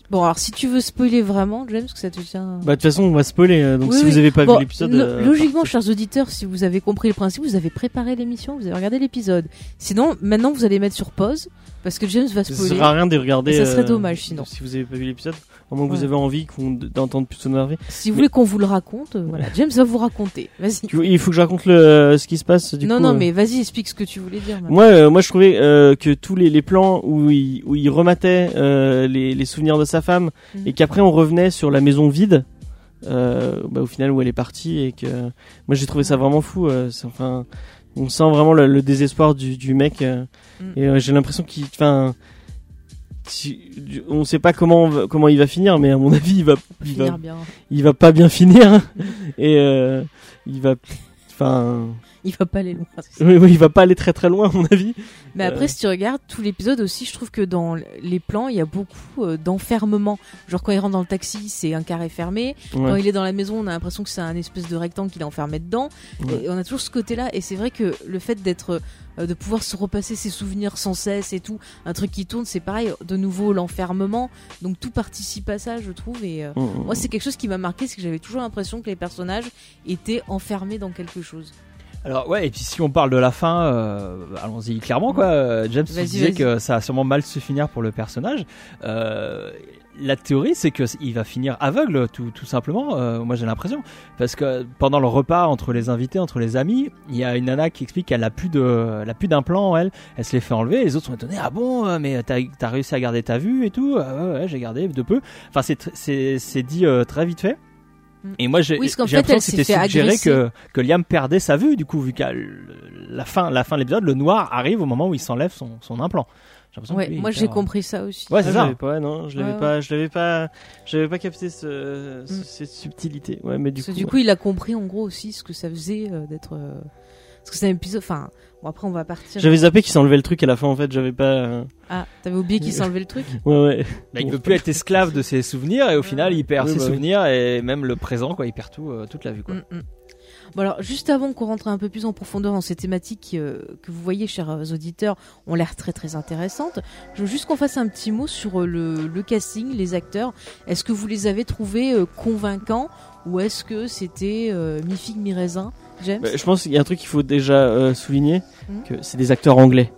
Bon, alors si tu veux spoiler vraiment, James, que ça te tient. Bah de toute façon on va spoiler. euh, Donc Oui, si oui. vous avez pas Bon, vu l'épisode, euh, logiquement, chers auditeurs, si vous avez compris le principe, vous avez préparé l'émission, vous avez regardé l'épisode. Sinon, maintenant, vous allez mettre sur pause parce que James va ça spoiler. sert à rien de regarder. Et ça serait dommage, sinon. Si vous avez pas vu l'épisode, au moins que vous avez envie qu'on- d'entendre plus son avis. Si vous voulez qu'on vous le raconte, euh, voilà, James va vous raconter. Vas-y. Il faut que je raconte le, euh, ce qui se passe du non, coup. non, euh. mais vas-y, explique ce que tu voulais dire. maintenant. Moi, euh, moi, je trouvais euh, que tous les, les plans où il, où il rematait euh, les, les souvenirs de sa femme Mhm. et qu'après on revenait sur la maison vide, euh, bah, au final où elle est partie et que moi j'ai trouvé ça vraiment fou. euh, enfin, on sent vraiment le, le désespoir du, du mec euh, Mhm. et j'ai l'impression qu'il, enfin, si- on sait pas comment comment il va finir, mais à mon avis il va il va, bien. il va pas bien finir et euh, il va, enfin, Il va pas aller loin. oui, oui, il va pas aller très très loin à mon avis. Mais après, Euh. si tu regardes tout l'épisode aussi, je trouve que dans les plans, il y a beaucoup euh, d'enfermement. Genre quand il rentre dans le taxi, c'est un carré fermé. Quand il est dans la maison, on a l'impression que c'est un espèce de rectangle qu'il est enfermé dedans. Ouais. Et on a toujours ce côté-là. Et c'est vrai que le fait d'être, euh, de pouvoir se repasser ses souvenirs sans cesse et tout, un truc qui tourne, c'est pareil. De nouveau l'enfermement. Donc tout participe à ça, je trouve. Et euh, Mm, mm. moi, c'est quelque chose qui m'a marqué, c'est que j'avais toujours l'impression que les personnages étaient enfermés dans quelque chose. Alors ouais, et puis si on parle de la fin, euh, allons-y clairement quoi. James disait que ça a sûrement mal se finir pour le personnage. Euh, la théorie, c'est que il va finir aveugle, tout, tout simplement. Euh, moi, j'ai l'impression parce que pendant le repas entre les invités, entre les amis, il y a une nana qui explique qu'elle a plus de, elle a plus d'implant. Elle, elle se les fait enlever. Les autres sont étonnés. Ah bon, euh, mais t'as as réussi à garder ta vue et tout Ah ouais, ouais, j'ai gardé de peu. Enfin, c'est dit euh, très vite fait. Et moi, j'ai Oui, l'impression que c'était suggéré agresser. que que Liam perdait sa vue du coup vu qu'à la fin la fin de l'épisode le noir arrive au moment où il s'enlève son, son implant J'ai l'impression Ouais, que lui, moi j'ai perd- compris ça aussi. ouais c'est Ah, ça pas, non, je l'avais Ouais, pas, je l'avais pas, j'avais pas capté ce, ce- Mm. cette subtilité. Ouais, mais du Parce que coup, du coup, il a compris en gros aussi ce que ça faisait euh, d'être. euh, Parce que c'est un épisode. Enfin, bon, après, on va partir. j'avais zappé qu'il s'enlevait le truc à la fin. En fait, j'avais pas. euh, Ah, t'avais oublié qu'il s'enlevait le truc? Ouais, ouais. Bah, il veut plus être esclave de ses souvenirs et au final il perd Oui, ses bah oui. souvenirs et même le présent quoi il perd tout euh, toute la vue quoi Mm, mm. Bon alors, juste avant qu'on rentre un peu plus en profondeur dans ces thématiques euh, que vous voyez, chers auditeurs, ont l'air très très intéressantes, je veux juste qu'on fasse un petit mot sur euh, le, le casting, les acteurs. Est-ce que vous les avez trouvés euh, convaincants ou est-ce que c'était euh, mi-figue, mi-raisin? James Bah, je pense qu'il y a un truc qu'il faut déjà euh, souligner, Mm. que c'est des acteurs anglais.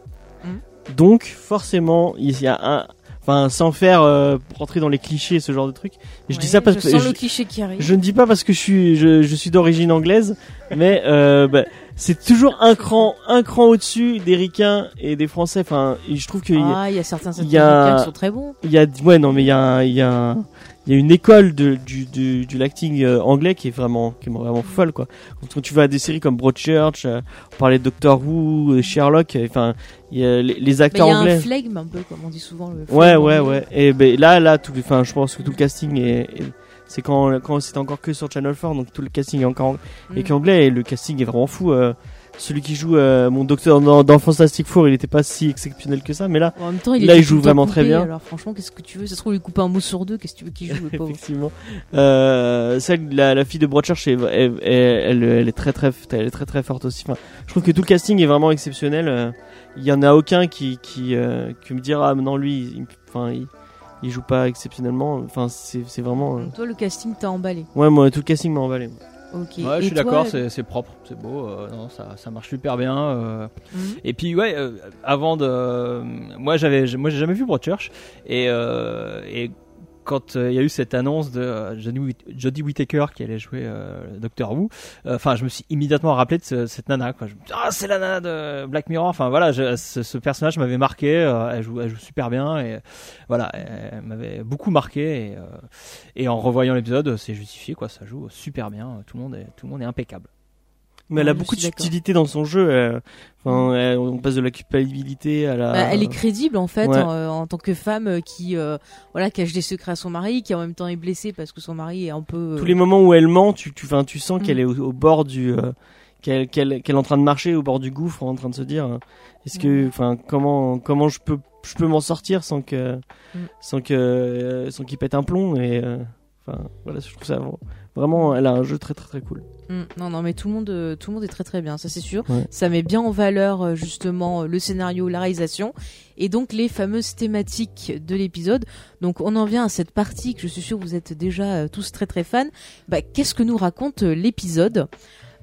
Mm. Donc, forcément, il y a un, enfin, sans faire euh, rentrer dans les clichés, ce genre de truc. Et je dis ça parce je que sens je- le cliché qui arrive. Je ne dis pas parce que je suis, je, je suis d'origine anglaise, mais euh, bah, c'est toujours un cran, un cran au-dessus des ricains et des français. Enfin, je trouve a- Ah, il y a certains y a- qui sont très bons. il y a, ouais, non, mais il y a, il y a, un- il y a une école de, du, du, du l'acting euh, anglais qui est vraiment, qui est vraiment folle, quoi. Quand tu vas à des séries comme Broadchurch, euh, on parlait de Doctor Who, euh, Sherlock, enfin, il y a les, les acteurs il y a anglais. un flegme un peu, comme on dit souvent. Le Ouais, ouais, anglais. ouais. Et ben là, là, tout, enfin, je pense que tout le casting est, est- c'est quand, quand c'était encore que sur Channel 4, donc tout le casting est encore Mm. est qu'anglais et le casting est vraiment fou. euh, celui qui joue euh, mon docteur dans, dans Fantastic Four, il était pas si exceptionnel que ça, mais là, En même temps, il Là, il joue vraiment coupé, très bien. Alors franchement, qu'est-ce que tu veux? Ça se trouve, il coupe un mot sur deux. Qu'est-ce que tu veux qu'il joue, effectivement, euh, celle, la, la fille de Broadchurch, elle, elle, elle, elle est très très, elle est très très forte aussi. Enfin, je trouve que tout le casting est vraiment exceptionnel. euh, Il y en a aucun qui qui, euh, qui me dira ah non lui, il- enfin il, il joue pas exceptionnellement. Enfin c'est vraiment. euh, Toi, le casting t'a emballé. Ouais, moi, tout le casting m'a emballé. Ok. Ouais, je suis d'accord, c'est c'est propre, c'est beau, euh, non, ça, ça marche super bien. euh. Mhm. Et puis ouais, euh, avant de, moi j'avais, moi j'ai jamais vu Broadchurch et euh, et quand euh, il y a eu cette annonce de euh, Jodie Whit- Jodie Whittaker qui allait jouer euh, Doctor Who, euh, enfin je me suis immédiatement rappelé de ce- cette nana quoi. Je me dis, ah c'est la nana de Black Mirror. Enfin voilà, ce, personnage m'avait marqué, euh, elle joue, super bien et voilà, elle m'avait beaucoup marqué et, en revoyant l'épisode c'est justifié quoi, ça joue super bien, tout le monde est impeccable. Mais elle a beaucoup de subtilité dans son jeu. Enfin, elle- on passe de la culpabilité à la. Bah, elle est crédible en fait Ouais. en, euh, en tant que femme euh, qui euh, voilà cache des secrets à son mari, qui en même temps est blessée parce que son mari est un peu. euh, Tous les moments où elle ment, tu, tu, tu sens Mm. qu'elle est au, au bord du, euh, qu'elle, qu'elle, qu'elle est en train de marcher au bord du gouffre, en train de se dire, euh, est-ce que, enfin, comment, comment je peux, je peux m'en sortir sans que, Mm. sans que, euh, sans qu'il pète un plomb et, euh, enfin, voilà, je trouve ça vraiment, elle a un jeu très très très cool. Mm, non, non, mais tout le monde, euh, tout le monde est très très bien, ça c'est sûr. Ouais. Ça met bien en valeur euh, justement euh, le scénario, la réalisation et donc les fameuses thématiques de l'épisode. Donc on en vient à cette partie que je suis sûr vous êtes déjà tous très très fans. Bah, qu'est-ce que nous raconte l'épisode?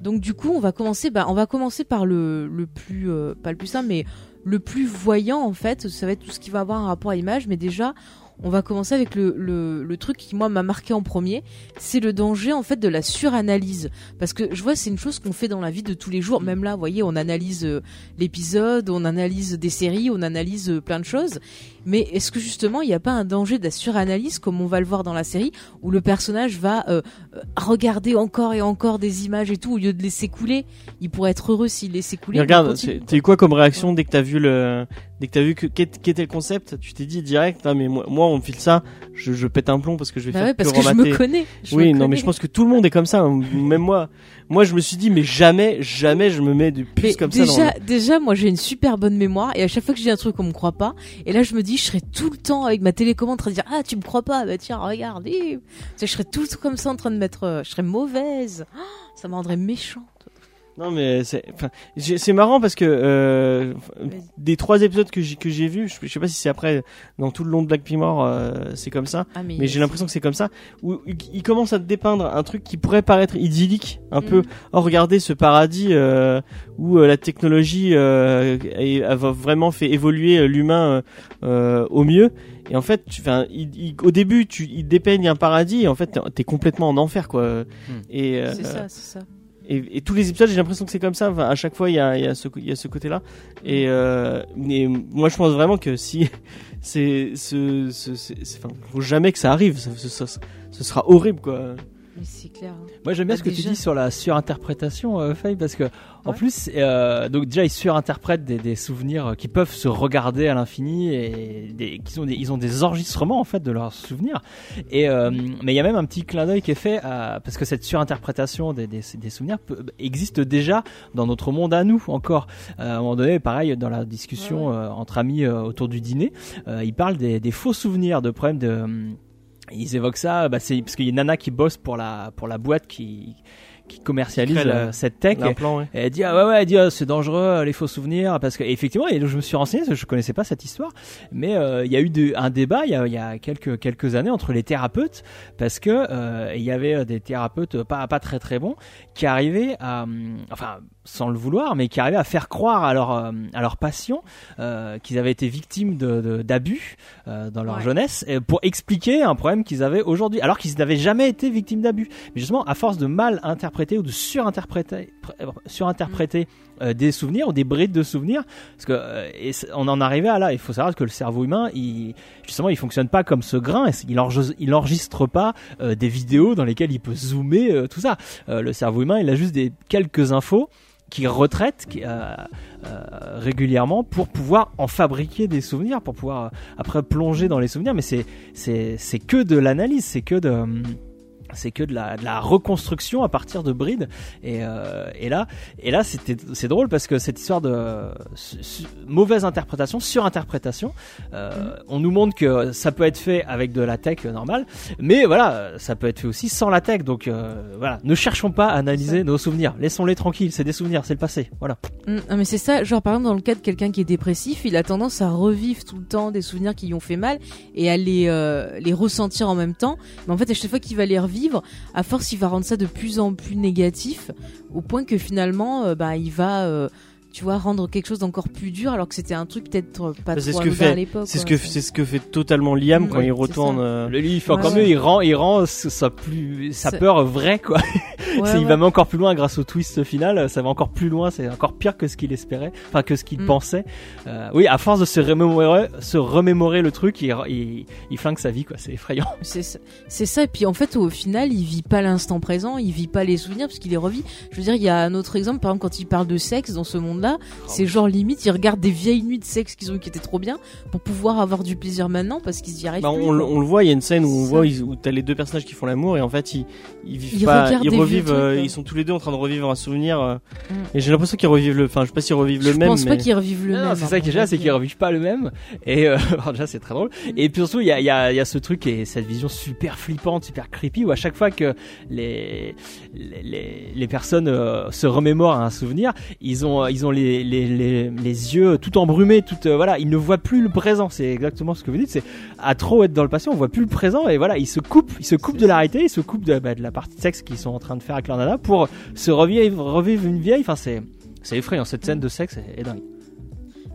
Donc du coup on va commencer, bah, on va commencer par le, le plus, euh, pas le plus simple, mais le plus voyant en fait. Ça va être tout ce qui va avoir un rapport à l'image, mais déjà. On va commencer avec le, le, le truc qui moi m'a marqué en premier, c'est le danger en fait de la suranalyse. Parce que je vois, c'est une chose qu'on fait dans la vie de tous les jours. Même là, vous voyez, on analyse euh, l'épisode, on analyse des séries, on analyse euh, plein de choses. Mais est-ce que justement, il n'y a pas un danger de la suranalyse, comme on va le voir dans la série, où le personnage va euh, euh, regarder encore et encore des images et tout, au lieu de laisser couler Il pourrait être heureux s'il laissait couler. Mais regarde, t'as eu quoi comme réaction dès que t'as vu le, dès que t'as vu que qu'était le concept, tu t'es dit direct, ah mais moi, moi on me file ça, je, je pète un plomb parce que je vais Bah faire ouais, parce que que je me connais. Je oui, me non, mais je pense que tout le monde est comme ça. hein. Même moi, moi, je me suis dit, mais jamais, jamais, je me mets de plus Mais comme ça. déjà, Dans déjà, moi j'ai une super bonne mémoire et à chaque fois que dis un truc on me croit pas et là je me dis je serai tout le temps avec ma télécommande en train de dire ah tu me crois pas bah tiens regarde je serais tout temps comme ça en train de mettre euh, je serais mauvaise Ah, ça me rendrait méchante le- Non, mais c'est, c'est marrant parce que euh, des trois épisodes que j'ai que j'ai vus, je, je sais pas si c'est après dans tout le long de Black Mirror, euh, c'est comme ça. ah, Mais j'ai l'impression que c'est comme ça, où il commence à te dépeindre un truc qui pourrait paraître idyllique, un peu. Mm. Oh, regardez ce paradis euh, où euh, la technologie euh, a vraiment fait évoluer euh, l'humain au mieux. Et en fait, tu, enfin, il, il- au début, tu, il dépeigne un paradis, et en fait, t'es- t'es complètement en enfer, quoi. Et, euh, c'est ça c'est ça et, et tous les épisodes, j'ai l'impression que c'est comme ça. Enfin, à chaque fois, il y a, il y a ce, il y a ce côté-là. Et euh, mais moi, je pense vraiment que si c'est, ce, ce, c'est- c'est- enfin, faut jamais que ça arrive. Ça- ce sera horrible, quoi. mais c'est clair hein. Moi j'aime bien Bah, ce que déjà- tu dis sur la surinterprétation, euh, Faye, parce que en plus, euh, donc déjà ils surinterprètent des, des souvenirs qui peuvent se regarder à l'infini et des, qu'ils ont des, ils ont des enregistrements en fait de leurs souvenirs. Et euh, mais il y a même un petit clin d'œil qui est fait à, parce que cette surinterprétation des, souvenirs peut- existe déjà dans notre monde à nous encore. Euh, à un moment donné, pareil dans la discussion euh, entre amis euh, autour du dîner, euh, ils parlent des, faux souvenirs, de problèmes de ils évoquent ça, bah c'est parce qu'il y a nana qui bosse pour la pour la boîte qui qui commercialise la- euh, cette tech. Ouais. Et elle dit ah ouais ouais elle dit ah, c'est dangereux euh, les faux souvenirs parce que et effectivement et je me suis renseigné parce que je connaissais pas cette histoire mais euh, il y a eu de- un débat il y a, il y a quelques quelques années entre les thérapeutes parce que euh, il y avait euh, des thérapeutes pas pas très très bons qui arrivaient à hum, enfin sans le vouloir mais qui arrivaient à faire croire à leurs euh, à leurs patients euh, qu'ils avaient été victimes de de- d'abus euh, dans leur Ouais. jeunesse pour expliquer un problème qu'ils avaient aujourd'hui alors qu'ils n'avaient jamais été victimes d'abus. Mais justement à force de mal interpréter ou de surinterpréter pr- surinterpréter euh, des souvenirs ou des brides de souvenirs parce que et on en arrivait à là. Il faut savoir que le cerveau humain il justement il fonctionne pas comme ce grain il enregistre, il enregistre pas des vidéos dans lesquelles il peut zoomer tout ça. Le cerveau humain il a juste des quelques infos qui retraite euh, euh, régulièrement pour pouvoir en fabriquer des souvenirs pour pouvoir euh, après plonger dans les souvenirs. Mais c'est c'est c'est que de l'analyse c'est que de hum, c'est que de la, reconstruction à partir de brides et, euh, et là et là c'était c'est drôle parce que cette histoire de mauvaise interprétation surinterprétation euh, on nous montre que ça peut être fait avec de la tech normale mais voilà ça peut être fait aussi sans la tech. Donc euh, voilà ne cherchons pas à analyser nos souvenirs. Laissons-les tranquilles c'est des souvenirs c'est le passé voilà. Mm, mais c'est ça, genre par exemple dans le cas de quelqu'un qui est dépressif, il a tendance à revivre tout le temps des souvenirs qui lui ont fait mal et à les, euh, les ressentir en même temps. Mais en fait, à chaque fois qu'il va les revivre, à force, il va rendre ça de plus en plus négatif, au point que finalement, euh, bah, il va, euh, tu vois, rendre quelque chose d'encore plus dur, alors que c'était un truc peut-être euh, pas Bah, c'est trop ce que anodin à fait- l'époque. C'est ce que c'est ce que fait totalement Liam Mm, quand ouais, il retourne. euh, Le lui, il fait Ouais, encore ouais. mieux, il rend, il rend ça plus, sa peur vraie, quoi. Il va même encore plus loin grâce au twist final. Ça va encore plus loin. C'est encore pire que ce qu'il espérait, enfin que ce qu'il Mm. pensait. Euh, oui, à force de se remémorer, se remémorer le truc, il, il, il flingue sa vie, quoi. C'est effrayant. C'est ça. c'est ça. Et puis en fait, au final, il vit pas l'instant présent, il vit pas les souvenirs parce qu'il les revit. Je veux dire, il y a un autre exemple, par exemple, quand il parle de sexe dans ce monde-là, c'est genre limite, il regarde des vieilles nuits de sexe qu'ils ont eu qui étaient trop bien pour pouvoir avoir du plaisir maintenant parce qu'ils y arrivent bah, plus. on, le- quoi. on le voit, il y a une scène où on voit ils- où t'as les deux personnages qui font l'amour et en fait ils ils vivent Ils pas, regardent ils revivent, trucs, euh, ils sont tous les deux en train de revivre un souvenir euh, Mm. et j'ai l'impression qu'ils revivent le, enfin je sais pas s'ils revivent le je même pense mais pas qu'ils revivent le Non, non, même. c'est hein, ça qui est déjà, c'est qu'ils revivent pas le même. Et euh, déjà, c'est très drôle. Et puis surtout, il y a, il y, a, il y a ce truc et cette vision super flippante, super creepy, où à chaque fois que les les, les, les personnes euh, se remémorent un souvenir, ils ont ils ont les les, les, yeux tout embrumés, tout euh, voilà, ils ne voient plus le présent. C'est exactement ce que vous dites. C'est à trop être dans le passé, on voit plus le présent et voilà, ils se coupent, ils se coupent de la réalité, ils se coupent de, bah, de la partie de sexe qu'ils sont en train de faire avec leur nana pour se revivre, revivre une vieille. Enfin, c'est c'est effrayant. Cette scène de sexe est, est dingue.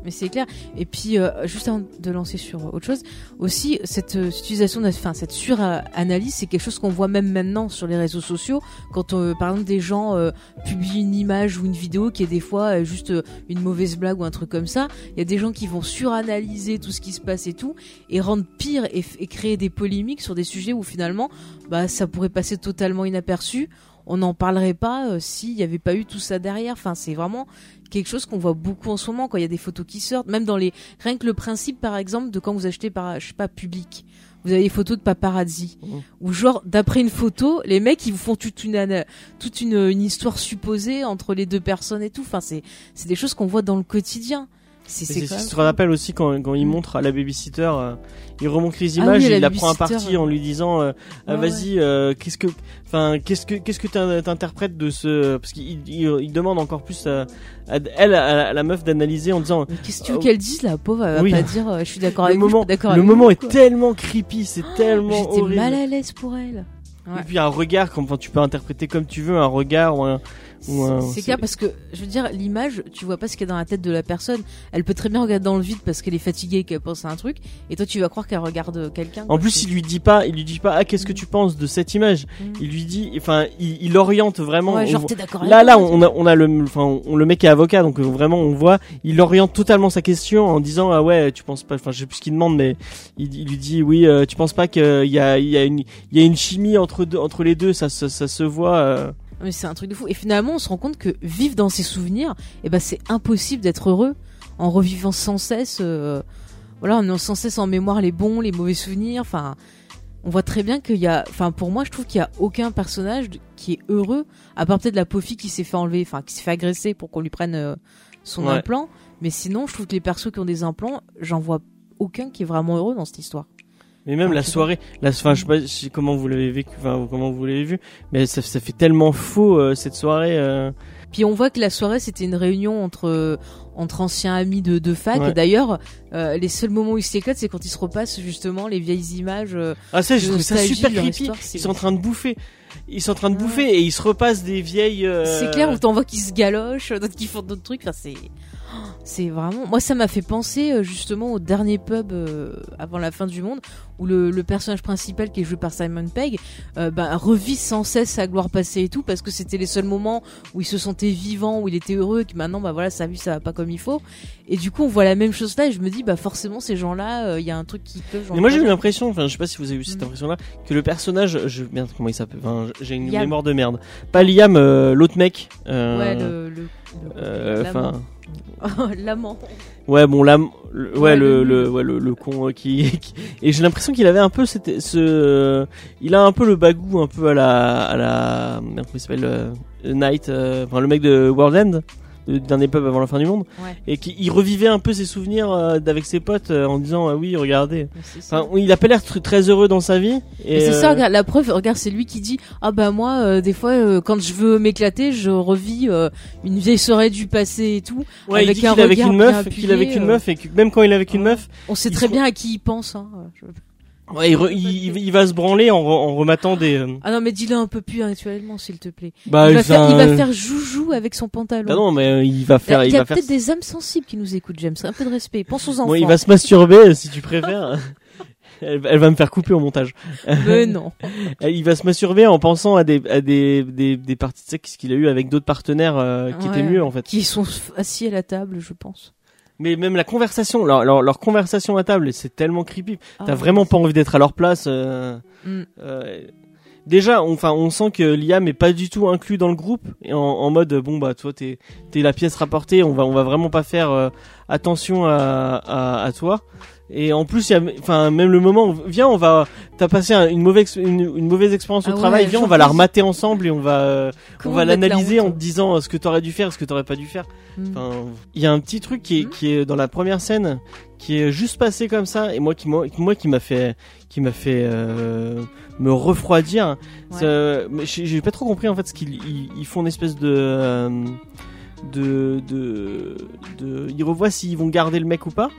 Mais c'est clair. Et puis, euh, juste avant de lancer sur autre chose, aussi, cette, euh, utilisation, enfin, cette suranalyse, c'est quelque chose qu'on voit même maintenant sur les réseaux sociaux. Quand, euh, par exemple, des gens euh, publient une image ou une vidéo qui est des fois euh, juste euh, une mauvaise blague ou un truc comme ça, il y a des gens qui vont suranalyser tout ce qui se passe et tout, et rendre pire et, et créer des polémiques sur des sujets où finalement, bah, ça pourrait passer totalement inaperçu. On n'en parlerait pas euh, s'il n'y avait pas eu tout ça derrière. Enfin, c'est vraiment quelque chose qu'on voit beaucoup en ce moment quand il y a des photos qui sortent, même dans les rien que le principe par exemple de quand vous achetez par je sais pas public. Vous avez des photos de paparazzi Mhm. ou genre d'après une photo, les mecs ils vous font toute une toute une, une histoire supposée entre les deux personnes et tout. Enfin c'est c'est des choses qu'on voit dans le quotidien. C'est quand tu te rappelles aussi quand, quand il montre à la babysitter, euh, il remonte les Ah images oui, et il la prend à partie en lui disant euh, ah, Ouais, vas-y euh, qu'est-ce que enfin qu'est-ce que qu'est-ce que t'in- t'interprètes de ce parce qu'il il, il demande encore plus à, à- elle à la, à la meuf d'analyser en disant qu'est-ce que tu veux Oh. qu'elle dise la pauvre Elle va Oui. pas dire euh, je suis d'accord avec vous, je suis moment le avec moment vous, est tellement creepy c'est tellement J'étais mal à l'aise pour elle. Ouais. et puis un regard comme enfin tu peux interpréter comme tu veux un regard ou un C'est clair parce que je veux dire l'image, tu vois pas ce qu'il y a dans la tête de la personne. Elle peut très bien regarder dans le vide parce qu'elle est fatiguée et qu'elle pense à un truc, et toi tu vas croire qu'elle regarde quelqu'un. En plus, il lui dit pas, il lui dit pas, ah, qu'est-ce que tu penses de cette image Mm. Il lui dit, enfin, il, il oriente vraiment. ouais, on genre avec Là, là, on a, on a le, enfin, on, le mec est avocat, donc euh, vraiment, on voit, il oriente totalement sa question en disant, ah ouais, tu penses pas, enfin, je sais plus ce qu'il demande, mais il, il lui dit, oui, euh, tu penses pas qu'il y a, il y a une, il y a une chimie entre deux, entre les deux, ça, se- ça, se voit. euh. Mais c'est un truc de fou. Et finalement, on se rend compte que vivre dans ses souvenirs, eh ben c'est impossible d'être heureux en revivant sans cesse. euh, voilà, en ayant sans cesse en mémoire les bons, les mauvais souvenirs. Enfin, on voit très bien qu'il y a. Enfin, pour moi, je trouve qu'il y a aucun personnage qui est heureux, à part peut-être la fille qui s'est fait enlever, enfin, qui s'est fait agresser pour qu'on lui prenne euh, son Ouais. implant. Mais sinon, je trouve que les persos qui ont des implants, j'en vois aucun qui est vraiment heureux dans cette histoire. Mais même Ah, la soirée, la, enfin, je sais pas je sais comment vous l'avez vécu, enfin, comment vous l'avez vu, mais ça, ça fait tellement faux euh, cette soirée. euh. Puis on voit que la soirée c'était une réunion entre entre anciens amis de, de fac. Ouais. Et d'ailleurs, euh, les seuls moments où ils s'éclatent, c'est quand ils se repassent justement les vieilles images. euh, Ah ça, j'ai de trouvé ça super creepy. histoire, Ils sont en train de bouffer. Ils sont en train de Ouais. bouffer et ils se repassent des vieilles. euh, C'est clair où t'en vois qui se galochent, d'autres qui font d'autres trucs. Enfin, c'est c'est vraiment. Moi, ça m'a fait penser euh, justement au dernier pub euh, avant la fin du monde où le, le personnage principal qui est joué par Simon Pegg euh, bah, revit sans cesse sa gloire passée et tout parce que c'était les seuls moments où il se sentait vivant, où il était heureux, et que maintenant bah voilà sa vie ça va pas comme il faut. Et du coup, on voit la même chose là et je me dis bah forcément ces gens-là, euh, il y a un truc qui peut. Mais moi j'ai eu l'impression, enfin je sais pas si vous avez eu cette Mm. impression-là, que le personnage, je merde comment il s'appelle, enfin j'ai une Liam. mémoire de merde. Pas Liam, l'autre mec. Ouais, le. le, le- l'amant. enfin, L'amant. ouais bon là, le- ouais, le, ouais, le, le con euh, qui, qui- et j'ai l'impression qu'il avait un peu cette, ce, il a un peu le bagou un peu à la, à la, comment il s'appelle, euh, Night, euh, enfin le mec de World End. Dernier pub avant la fin du monde Ouais. et qui il revivait un peu ses souvenirs euh, d'avec ses potes euh, en disant ah oui regardez. Enfin, il a pas l'air tr- très heureux dans sa vie. Et c'est euh, ça, regarde, la preuve, regarde, c'est lui qui dit Ah bah moi, euh, des fois, euh, quand je veux m'éclater, je revis euh, une vieille soirée du passé et tout. ouais, il avec dit qu'il avec une meuf, qu'il avec une euh. meuf, et que même quand il est avec une meuf, On sait très bien à qui il pense. Hein. euh, je- Ouais, il, re- il, il va se branler en, en rematant des. euh, Ah non, mais dis-le un peu plus actuellement, s'il te plaît. Bah, il, va faire, il va faire joujou avec son pantalon. Bah non, mais euh, il va faire. il Il y a faire. peut-être des âmes sensibles qui nous écoutent, James. Un peu de respect. Pense aux enfants. Bon, il va se masturber euh, si tu préfères. elle, elle va me faire couper au montage. Mais non. Il va se masturber en pensant à des à des des, des parties de sexe qu'il a eu avec d'autres partenaires euh, qui Ouais. étaient mieux en fait. Qui sont assis à la table, je pense. Mais même la conversation, leur leur, leur conversation à table, c'est tellement creepy. T'as Ah, vraiment pas envie d'être à leur place. euh, Mm. euh, déjà, on- enfin, on, sent que Liam est pas du tout inclus dans le groupe et en, en mode bon bah toi t'es t'es la pièce rapportée, on va on va vraiment pas faire euh, attention à, à à toi. Et en plus, il y a, enfin, même le moment, où, viens, on va, t'as passé un- une mauvaise, une, une mauvaise expérience au Ah ouais, travail, viens, on va la remater ensemble et on va, on va l'analyser en te disant euh, ce que t'aurais dû faire, ce que t'aurais pas dû faire. Mm. Enfin, il y a un petit truc qui est, Mhm. qui est dans la première scène, qui est juste passé comme ça, et moi qui m'a, moi qui m'a fait, qui m'a fait euh, me refroidir. Ouais. J'ai j'ai pas trop compris en fait ce qu'ils ils, ils font une espèce de, euh, de, de, de, ils revoient s'ils vont garder le mec ou pas.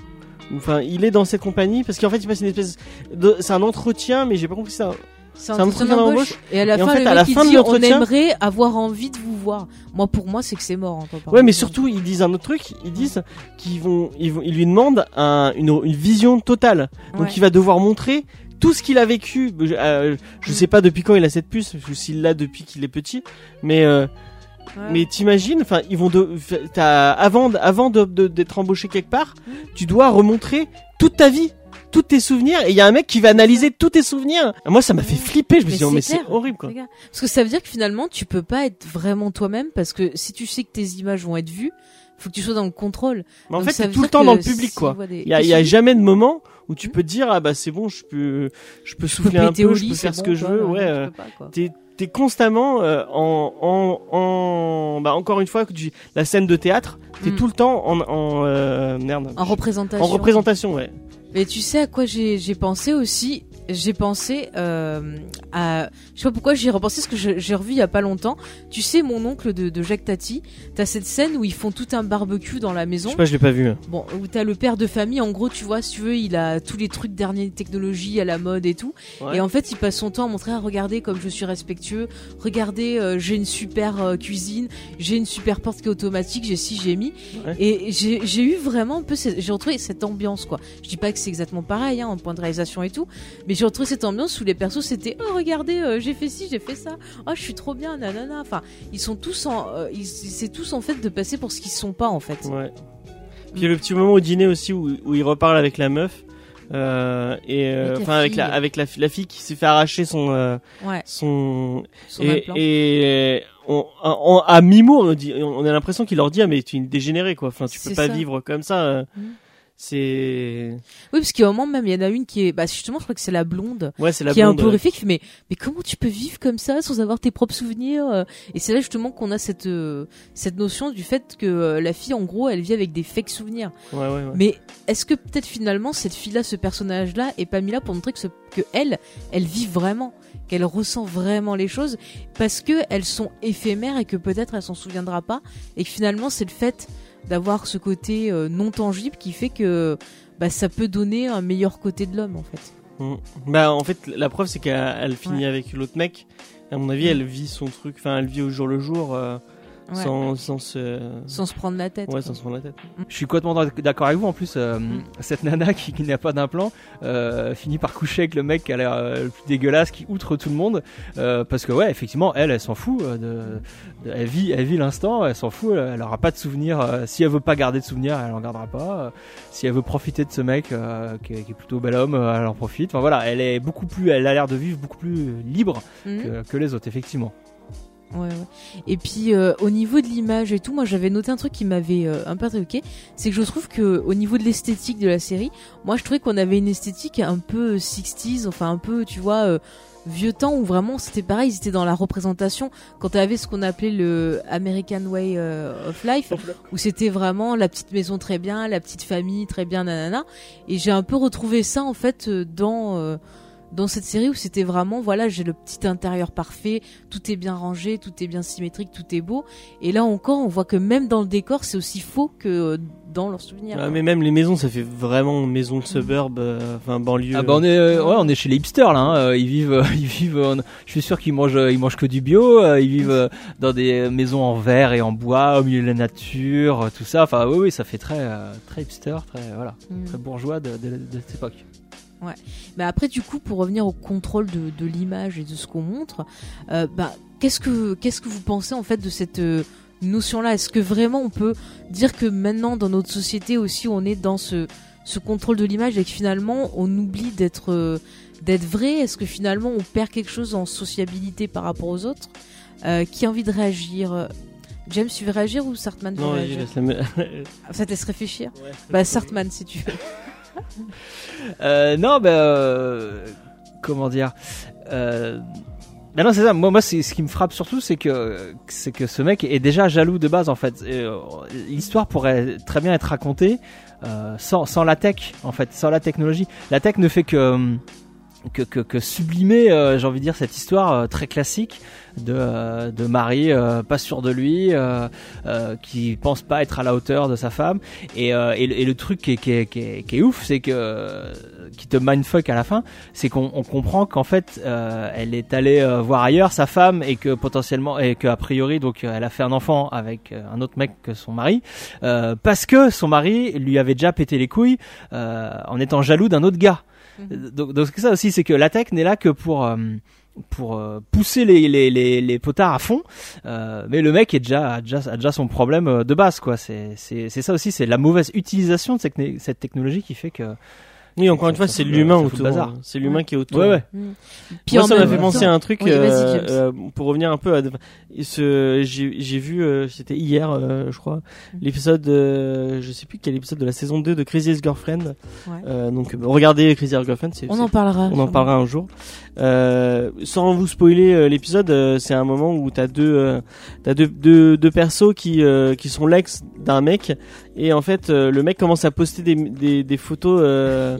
Enfin, il est dans cette compagnie parce qu'en fait il passe une espèce de, c'est un entretien, mais j'ai pas compris ça. C'est un entretien d'embauche. Et à la Et en fin, fait, le à la il fin de dit, on aimerait avoir envie de vous voir. Moi, pour moi, c'est que c'est mort. hein, peut pas Ouais, mais surtout, ils disent un autre truc. Ils disent qu'ils vont, ils, vont, ils lui demandent un- une, une vision totale. Donc, Ouais. il va devoir montrer tout ce qu'il a vécu. Je, euh, je sais pas depuis quand il a cette puce, s'il l'a depuis qu'il est petit. Mais, euh, Ouais. mais t'imagines, enfin, ils vont de, t'as, avant, avant de, de- d'être embauché quelque part, tu dois remontrer toute ta vie. Tous tes souvenirs et il y a un mec qui va analyser tous tes souvenirs. Moi ça m'a fait flipper. Je me suis dit oh, mais c'est horrible quoi. Parce que ça veut dire que finalement, tu peux pas être vraiment toi-même parce que si tu sais que tes images vont être vues, faut que tu sois dans le contrôle. Mais en Donc fait tout le temps dans le public quoi. des- Il y a, y a jamais de moment où tu Hmm. peux te dire ah bah c'est bon je peux je peux souffler un peu je peux faire ce que je veux ouais euh, t'es t'es constamment euh, en en en bah encore une fois que tu la scène de théâtre t'es Mm. tout le temps en en euh, merde En représentation. en représentation ouais Mais tu sais à quoi j'ai j'ai pensé aussi J'ai pensé euh, à... Je sais pas pourquoi j'y ai repensé, parce que je- j'ai revu il y a pas longtemps. Tu sais, mon oncle de, de Jacques Tati, t'as cette scène où ils font tout un barbecue dans la je maison. sais pas je l'ai pas vu Bon, où t'as le père de famille, en gros, tu vois, si tu veux, il a tous les trucs dernière technologie à la mode et tout. Ouais. Et en fait, il passe son temps à montrer, ah, regardez comme je suis respectueux, regardez, euh, j'ai une super euh, cuisine, j'ai une super porte qui est automatique, j'ai ci, j'ai mis. Ouais. Et j'ai eu vraiment un peu, cette- j'ai retrouvé cette ambiance, quoi. Je dis pas que c'est exactement pareil, hein, en point de réalisation et tout, mais j'ai retrouvé cette ambiance où les persos c'était, oh, regardez, euh, j'ai fait ci, j'ai fait ça, oh, je suis trop bien, nanana. Enfin, ils sont tous en, euh, ils- c'est tous en fait de passer pour ce qu'ils sont pas, en fait. ouais puis le petit moment au dîner aussi où, où il reparle avec la meuf euh, et euh, Avec la enfin avec la fille. avec la, fi- la fille qui s'est fait arracher son euh, Ouais, son son et, et on, on- à mi-mot, on, dit- on a l'impression qu'il leur dit ah mais tu es une dégénérée quoi. Enfin tu peux pas vivre comme ça. euh. C'est Oui, parce a un moment même, il y en a une qui est, bah justement, je crois que c'est la blonde, ouais c'est la qui est un blonde, peu horrifique. Mais mais comment tu peux vivre comme ça sans avoir tes propres souvenirs euh? Et c'est là justement qu'on a cette euh, cette notion du fait que euh, la fille, en gros, elle vit avec des fake souvenirs. Ouais ouais ouais. Mais est-ce que peut-être finalement cette fille-là, ce personnage-là, est pas mis là pour montrer que, ce, que elle, elle vit vraiment, qu'elle ressent vraiment les choses, parce que elles sont éphémères et que peut-être elle s'en souviendra pas, et que finalement c'est le fait d'avoir ce côté euh, non tangible qui fait que bah, ça peut donner un meilleur côté de l'homme en fait. Mhm. Bah en fait la preuve c'est qu'elle elle finit Ouais. avec l'autre mec. À mon avis elle vit son truc. Enfin elle vit au jour le jour euh, Ouais. sans sans se Sans se prendre la tête. ouais quoi. sans se prendre la tête. Je suis complètement d'ac- d'accord avec vous. En plus, euh, Mm. cette nana qui, qui n'a pas d'implant euh, finit par coucher avec le mec qui a l'air euh, le plus dégueulasse, qui outre tout le monde. parce que ouais, effectivement, elle, elle s'en fout. de, de- elle vit, elle vit l'instant. Elle s'en fout. Elle, elle aura pas de souvenirs. si elle veut pas garder de souvenirs, elle en gardera pas. si elle veut profiter de ce mec qui, est, qui est plutôt bel homme, elle en profite. Enfin voilà, elle est beaucoup plus. Elle a l'air de vivre beaucoup plus libre que, que les autres, effectivement. Ouais, ouais. Et puis euh, au niveau de l'image et tout, moi j'avais noté un truc qui m'avait euh, un peu interloqué, c'est que je trouve que au niveau de l'esthétique de la série, moi je trouvais qu'on avait une esthétique un peu 60s, enfin un peu, tu vois, euh, vieux temps où vraiment c'était pareil, ils étaient dans la représentation. Quand tu avais ce qu'on appelait le American Way euh, of Life. où c'était vraiment la petite maison très bien, la petite famille très bien nanana. Et j'ai un peu retrouvé ça en fait euh, dans euh, dans cette série où c'était vraiment voilà j'ai le petit intérieur parfait tout est bien rangé tout est bien symétrique tout est beau et là encore on voit que même dans le décor c'est aussi faux que euh, dans leurs souvenirs Ouais, mais même les maisons, ça fait vraiment maison de suburb, euh, enfin banlieue. Ah bah on est euh, ouais on est chez les hipsters là hein. Ils vivent euh, ils vivent euh, je suis sûr qu'ils mangent ils mangent que du bio euh, ils vivent euh, dans des maisons en verre et en bois au milieu de la nature tout ça enfin oui oui ça fait très euh, très hipster très voilà Mm. très bourgeois de, de, de cette époque Mais après, du coup, pour revenir au contrôle de, de l'image et de ce qu'on montre, euh, bah, qu'est-ce que qu'est-ce que vous pensez en fait de cette euh, notion-là? Est-ce que vraiment on peut dire que maintenant dans notre société aussi on est dans ce ce contrôle de l'image et que finalement on oublie d'être euh, d'être vrai? Est-ce que finalement on perd quelque chose en sociabilité par rapport aux autres? Euh, Qui a envie de réagir? James, tu veux réagir ou Sartman veut Non, réagir? laisse la Ça te laisse réfléchir. Bah Sartman si tu veux. Euh, non, ben, euh, comment dire euh, ben non, c'est ça. Moi, moi, ce qui me frappe surtout, c'est que c'est que ce mec est déjà jaloux de base en fait. L'histoire pourrait très bien être racontée sans sans la tech en fait, sans la technologie. La tech ne fait que que, que, que sublimer, euh, j'ai envie de dire, cette histoire euh, très classique de, euh, de mari euh, pas sûr de lui, euh, euh, qui pense pas être à la hauteur de sa femme. Et, et, le- et le truc qui est, qui est, qui est, qui est ouf, c'est que qui te mindfuck à la fin, c'est qu'on on comprend qu'en fait, elle est allée voir ailleurs sa femme et que potentiellement et que a priori donc elle a fait un enfant avec un autre mec que son mari parce que son mari lui avait déjà pété les couilles en étant jaloux d'un autre gars. Mhm. Donc, donc ça aussi, c'est que la tech n'est là que pour euh, pour euh, pousser les, les, les, les potards à fond, euh, mais le mec est déjà a déjà, a déjà son problème euh, de base quoi. C'est ça aussi, c'est la mauvaise utilisation de cette, cette technologie qui fait que Oui, encore une fois, c'est l'humain autour. C'est l'humain qui est autour. ouais ouais. Mm. Moi, ça m'a fait penser à un truc euh, euh, pour revenir un peu à j'ai vu euh, c'était hier euh, je crois Mm. l'épisode euh, je sais plus quel épisode de la saison 2 de Crazy euh, donc regardez Crazy Ex-Girlfriend c'est On en parlera. on en parlera un jour euh, sans vous spoiler euh, l'épisode euh, c'est un moment où t'as deux euh, t'as deux, deux deux persos qui euh, qui sont l'ex d'un mec et en fait euh, le mec commence à poster des des, des photos euh,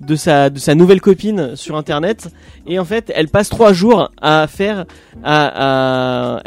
de sa de sa nouvelle copine sur internet. Et en fait elle passe trois jours à faire à, à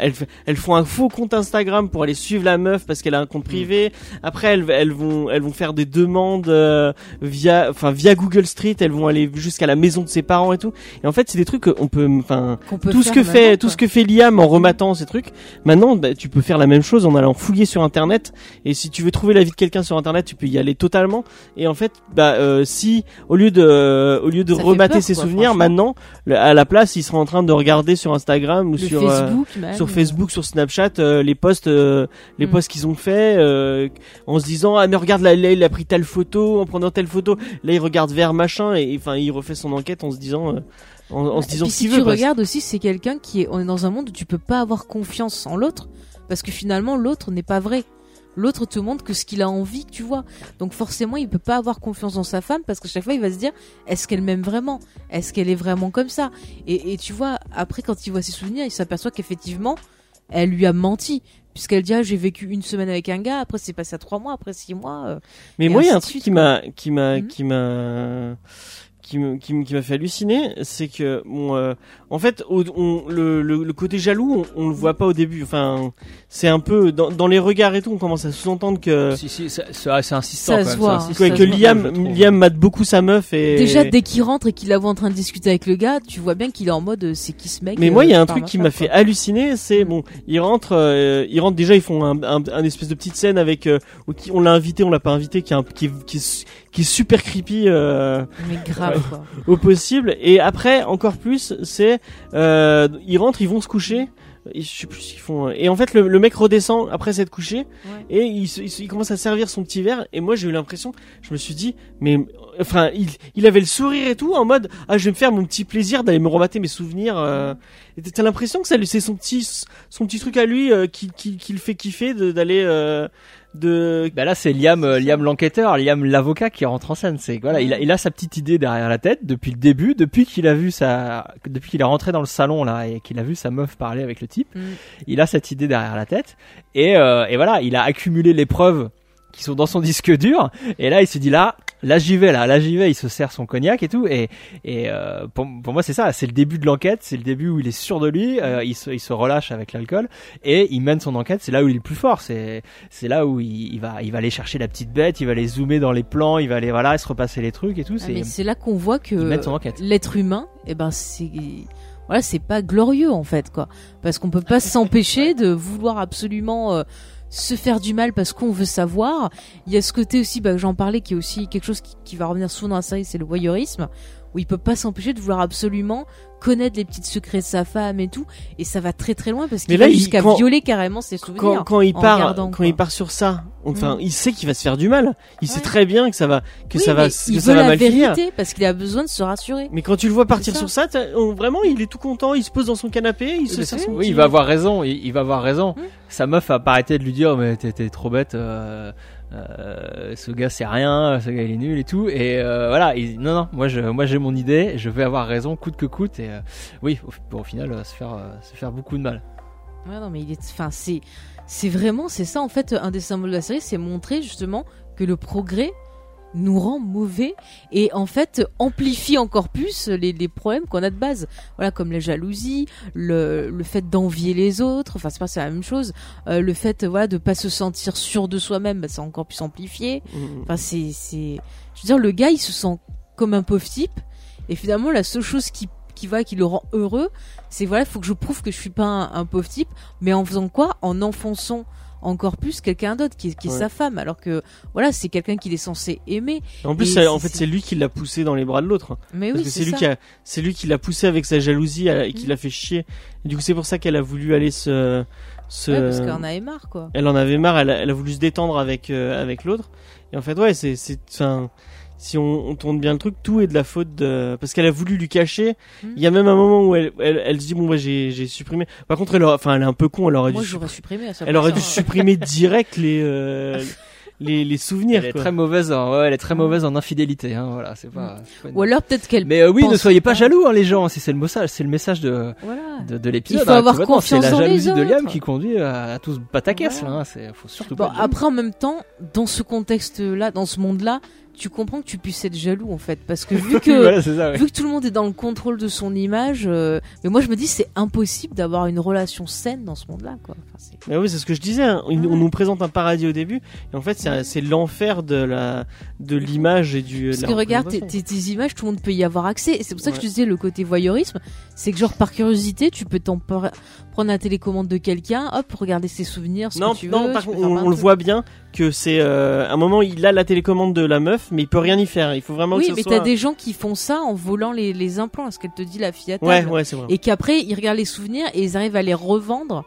elles, font un faux compte Instagram pour aller suivre la meuf parce qu'elle a un compte privé. Après elles, elles vont elles vont faire des demandes euh, via enfin via Google Street. Elles vont aller jusqu'à la maison de ses parents et tout. Et en fait c'est des trucs qu'on peut enfin tout ce que fait tout ce que fait Liam en rematant ces trucs. Maintenant bah, tu peux faire la même chose en allant fouiller sur internet. Et si tu veux trouver la vie de quelqu'un sur internet tu peux y aller totalement. Et en fait bah euh, si au lieu de euh, au lieu de Ça remater peur, ses quoi, souvenirs maintenant à la place il sera en train de regarder sur Instagram ou Le sur euh, Facebook, sur Facebook, sur Snapchat, euh, les posts, euh, les Mm. posts qu'ils ont fait, en se disant ah mais regarde là, là, il a pris telle photo, en prenant telle photo, là il regarde vers machin et enfin il refait son enquête en se disant, en, en se Et disant puis si tu veut. regardes aussi, c'est quelqu'un qui est. On est dans un monde où tu peux pas avoir confiance en l'autre parce que finalement l'autre n'est pas vrai. L'autre te montre que ce qu'il a envie, tu vois. Donc forcément, il peut pas avoir confiance dans sa femme parce que chaque fois, il va se dire est-ce qu'elle m'aime vraiment? Est-ce qu'elle est vraiment comme ça? Et, et tu vois, après, quand il voit ses souvenirs, il s'aperçoit qu'effectivement, elle lui a menti. Puisqu'elle dit ah, j'ai vécu une semaine avec un gars, après c'est passé à trois mois, après six mois. euh, Mais moi il y a un truc suite, qui m'a qui m'a Mhm. qui m'a qui m'a fait halluciner, c'est que bon, euh, en fait, on, le, le, le côté jaloux, on, on le voit pas au début. Enfin, c'est un peu dans, dans les regards et tout, on commence à sous-entendre que Si si, c'est insistant. Ça quand se même, voit, c'est insistant, que, ça que se Liam. Liam mate beaucoup sa meuf et Déjà, dès qu'il rentre et qu'il la voit en train de discuter avec le gars, tu vois bien qu'il est en mode euh, c'est qui ce mec Mais euh, moi, il y a un par truc qui ma fait halluciner, c'est bon, ils rentrent, euh, ils rentrent déjà, ils font un, un, un espèce de petite scène avec, euh, où qui- on l'a invité, on l'a pas invité, qui est, un- qui, est- qui, est, qui est super creepy euh. Mais grave quoi. au possible. Et après, encore plus, c'est, euh, ils rentrent, ils vont se coucher. Et Je sais plus ce qu'ils font. Et en fait, le, le mec redescend après s'être couché Ouais. et il, se- il, se- il commence à servir son petit verre. Et moi, j'ai eu l'impression, je me suis dit, mais enfin, il, il avait le sourire et tout en mode, ah, je vais me faire mon petit plaisir d'aller me remater mes souvenirs. Euh, T'as l'impression que ça, c'est son petit, son petit truc à lui euh, qui, qui, qui le fait kiffer d'aller, euh, de. Bah là c'est Liam euh, Liam l'enquêteur, Liam l'avocat qui rentre en scène. C'est voilà, il a il a sa petite idée derrière la tête depuis le début, depuis qu'il a vu sa depuis qu'il est rentré dans le salon là et qu'il a vu sa meuf parler avec le type. Mm. Il a cette idée derrière la tête et euh, et voilà, il a accumulé les preuves qui sont dans son disque dur. Et là, il se dit là, là j'y vais, là, là j'y vais. Il se sert son cognac et tout. Et, et euh, pour, pour moi, c'est ça. C'est le début de l'enquête. C'est le début où il est sûr de lui. euh, il, se, il se relâche avec l'alcool et il mène son enquête. C'est là où il est le plus fort. C'est c'est là où il, il va il va aller chercher la petite bête. Il va aller zoomer dans les plans. Il va aller voilà, se repasser les trucs et tout. Ah, C'est mais c'est là qu'on voit que il mène son enquête. l'être humain, eh ben c'est voilà, c'est pas glorieux en fait quoi, parce qu'on peut pas s'empêcher de vouloir absolument euh, se faire du mal parce qu'on veut savoir. Il y a ce côté aussi, bah, j'en parlais, qui est aussi quelque chose qui, qui va revenir souvent dans la série, c'est le voyeurisme, où il peut pas s'empêcher de vouloir absolument connaître les petits secrets de sa femme et tout, et ça va très très loin parce qu'il va jusqu'à violer carrément ses souvenirs. quand, quand il en part regardant, quand quoi. il part sur ça enfin Mm. il sait qu'il va se faire du mal il sait très bien que ça va que Oui, ça va que il ça veut va la mal finir vérité parce qu'il a besoin de se rassurer. mais quand tu le vois partir ça. sur ça on- vraiment il est tout content il se pose dans son canapé il se Oui, sert c'est- son oui, petit- il va avoir raison. Il, il va avoir raison. Sa meuf a pas arrêté de lui dire mais t'es t'es trop bête. euh, euh, ce gars c'est rien. Ce gars il est nul et tout. Et euh, voilà. il- non non. Moi j'ai mon idée. Je vais avoir raison coûte que coûte. Et euh, oui au, au final euh, se faire beaucoup de mal. Ouais, non, mais il est, enfin, c'est vraiment, c'est ça, en fait, un des symboles de la série, c'est montrer, justement, que le progrès nous rend mauvais et, en fait, amplifie encore plus les, les problèmes qu'on a de base. Voilà, comme la jalousie, le, le fait d'envier les autres, enfin, c'est pas c'est la même chose. Euh, le fait, voilà, de pas se sentir sûr de soi-même, bah, c'est encore plus amplifié. Mm. Enfin, c'est, c'est, je veux dire, le gars, il se sent comme un pauvre type. Et finalement, la seule chose qui, qui va, qui le rend heureux, c'est voilà, il faut que je prouve que je suis pas un, un pauvre type. Mais en faisant quoi? En enfonçant encore plus quelqu'un d'autre, qui, est- sa femme. Alors que, voilà, c'est quelqu'un qu'il est censé aimer. en plus Et en fait c'est lui qui l'a poussé dans les bras de l'autre Mais parce oui, c'est lui qui a c'est lui qui l'a poussé avec sa jalousie euh, et qui Mm. l'a fait chier et du coup c'est pour ça qu'elle a voulu aller se se Ouais, parce qu'elle en avait marre, quoi. elle en avait marre, elle a, elle a voulu se détendre avec euh, avec l'autre. Et en fait, ouais, c'est c'est si on, on tourne bien le truc, tout est de la faute de parce qu'elle a voulu lui cacher. Mhm. Il y a même un moment où elle elle, elle se dit bon bah j'ai j'ai supprimé. Par contre, elle enfin elle est un peu con, elle aurait Moi, dû j'aurais supprimé à elle aurait dû hein. supprimer direct les euh, les les souvenirs Elle est quoi. très mauvaise. En, ouais, elle est très mauvaise en infidélité. Hein, voilà. C'est pas. une- Ou alors, peut-être qu'elle. Mais euh, oui, ne soyez pas pas. jaloux, hein, les gens. Si c'est le message, c'est le message de Voilà. de, de l'épisode. Il faut hein, avoir confiance C'est la les jalousie de Liam qui conduit à, à tous battre à caisse. Voilà. Là, hein. C'est faut surtout Bon, pas. être jaloux. après, en même temps, dans ce contexte-là, dans ce monde-là, tu comprends que tu puisses être jaloux, en fait. Parce que vu que. voilà, c'est ça. ouais. Vu que tout le monde est dans le contrôle de son image, euh, mais moi je me dis c'est impossible d'avoir une relation saine dans ce monde-là, quoi. Enfin, c'est- Mais oui, c'est ce que je disais. hein. On, Ouais. on nous présente un paradis au début, et en fait, c'est l'enfer de la de l'image et du. Parce que regarde, tes, images, tout le monde peut y avoir accès. Et c'est pour ça que je te disais le côté voyeurisme, c'est que genre par curiosité, tu peux prendre la télécommande de quelqu'un, hop, regarder ses souvenirs, ce Non, que tu non, veux. par tu peux contre, faire on, le voit bien que c'est euh, à un moment il a la télécommande de la meuf, mais il peut rien y faire. Il faut vraiment Oui, que mais soit. t'as des gens qui font ça en volant les, les implants, ce qu'elle te dit la fille à table. Ouais, ouais, c'est vrai. Et qu'après ils regardent les souvenirs et ils arrivent à les revendre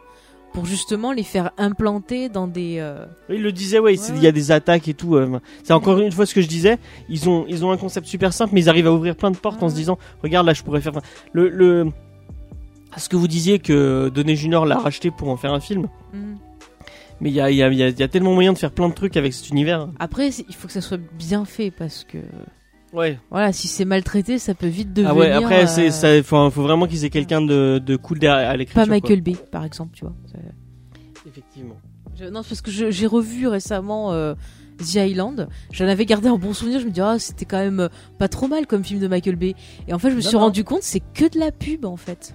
pour justement les faire implanter dans des. euh, Oui, Il le disait, ouais, il y a des attaques et tout. euh, c'est encore une fois ce que je disais. Ils ont, ils ont un concept super simple, mais ils arrivent à ouvrir plein de portes en se Ouais. disant, regarde là, je pourrais faire. Le, le, ce que vous disiez que Donné Junior l'a racheté pour en faire un film, hmm. mais il y a, y, a, y a- il y a tellement moyen de faire plein de trucs avec cet univers. Après, il faut que ça soit bien fait parce que Ouais. voilà, si c'est maltraité, ça peut vite devenir. Ah ouais. Après, euh, ça, faut, faut vraiment qu'ils aient quelqu'un de, de cool derrière à l'écriture. pas quoi. Michael Bay, par exemple, tu vois. Effectivement. Je- non, c'est parce que j'ai revu récemment euh, The Island. J'en avais gardé un bon souvenir. Je me dis, ah, c'était quand même pas trop mal comme film de Michael Bay. Et en fait, je me suis rendu compte, c'est que de la pub en fait.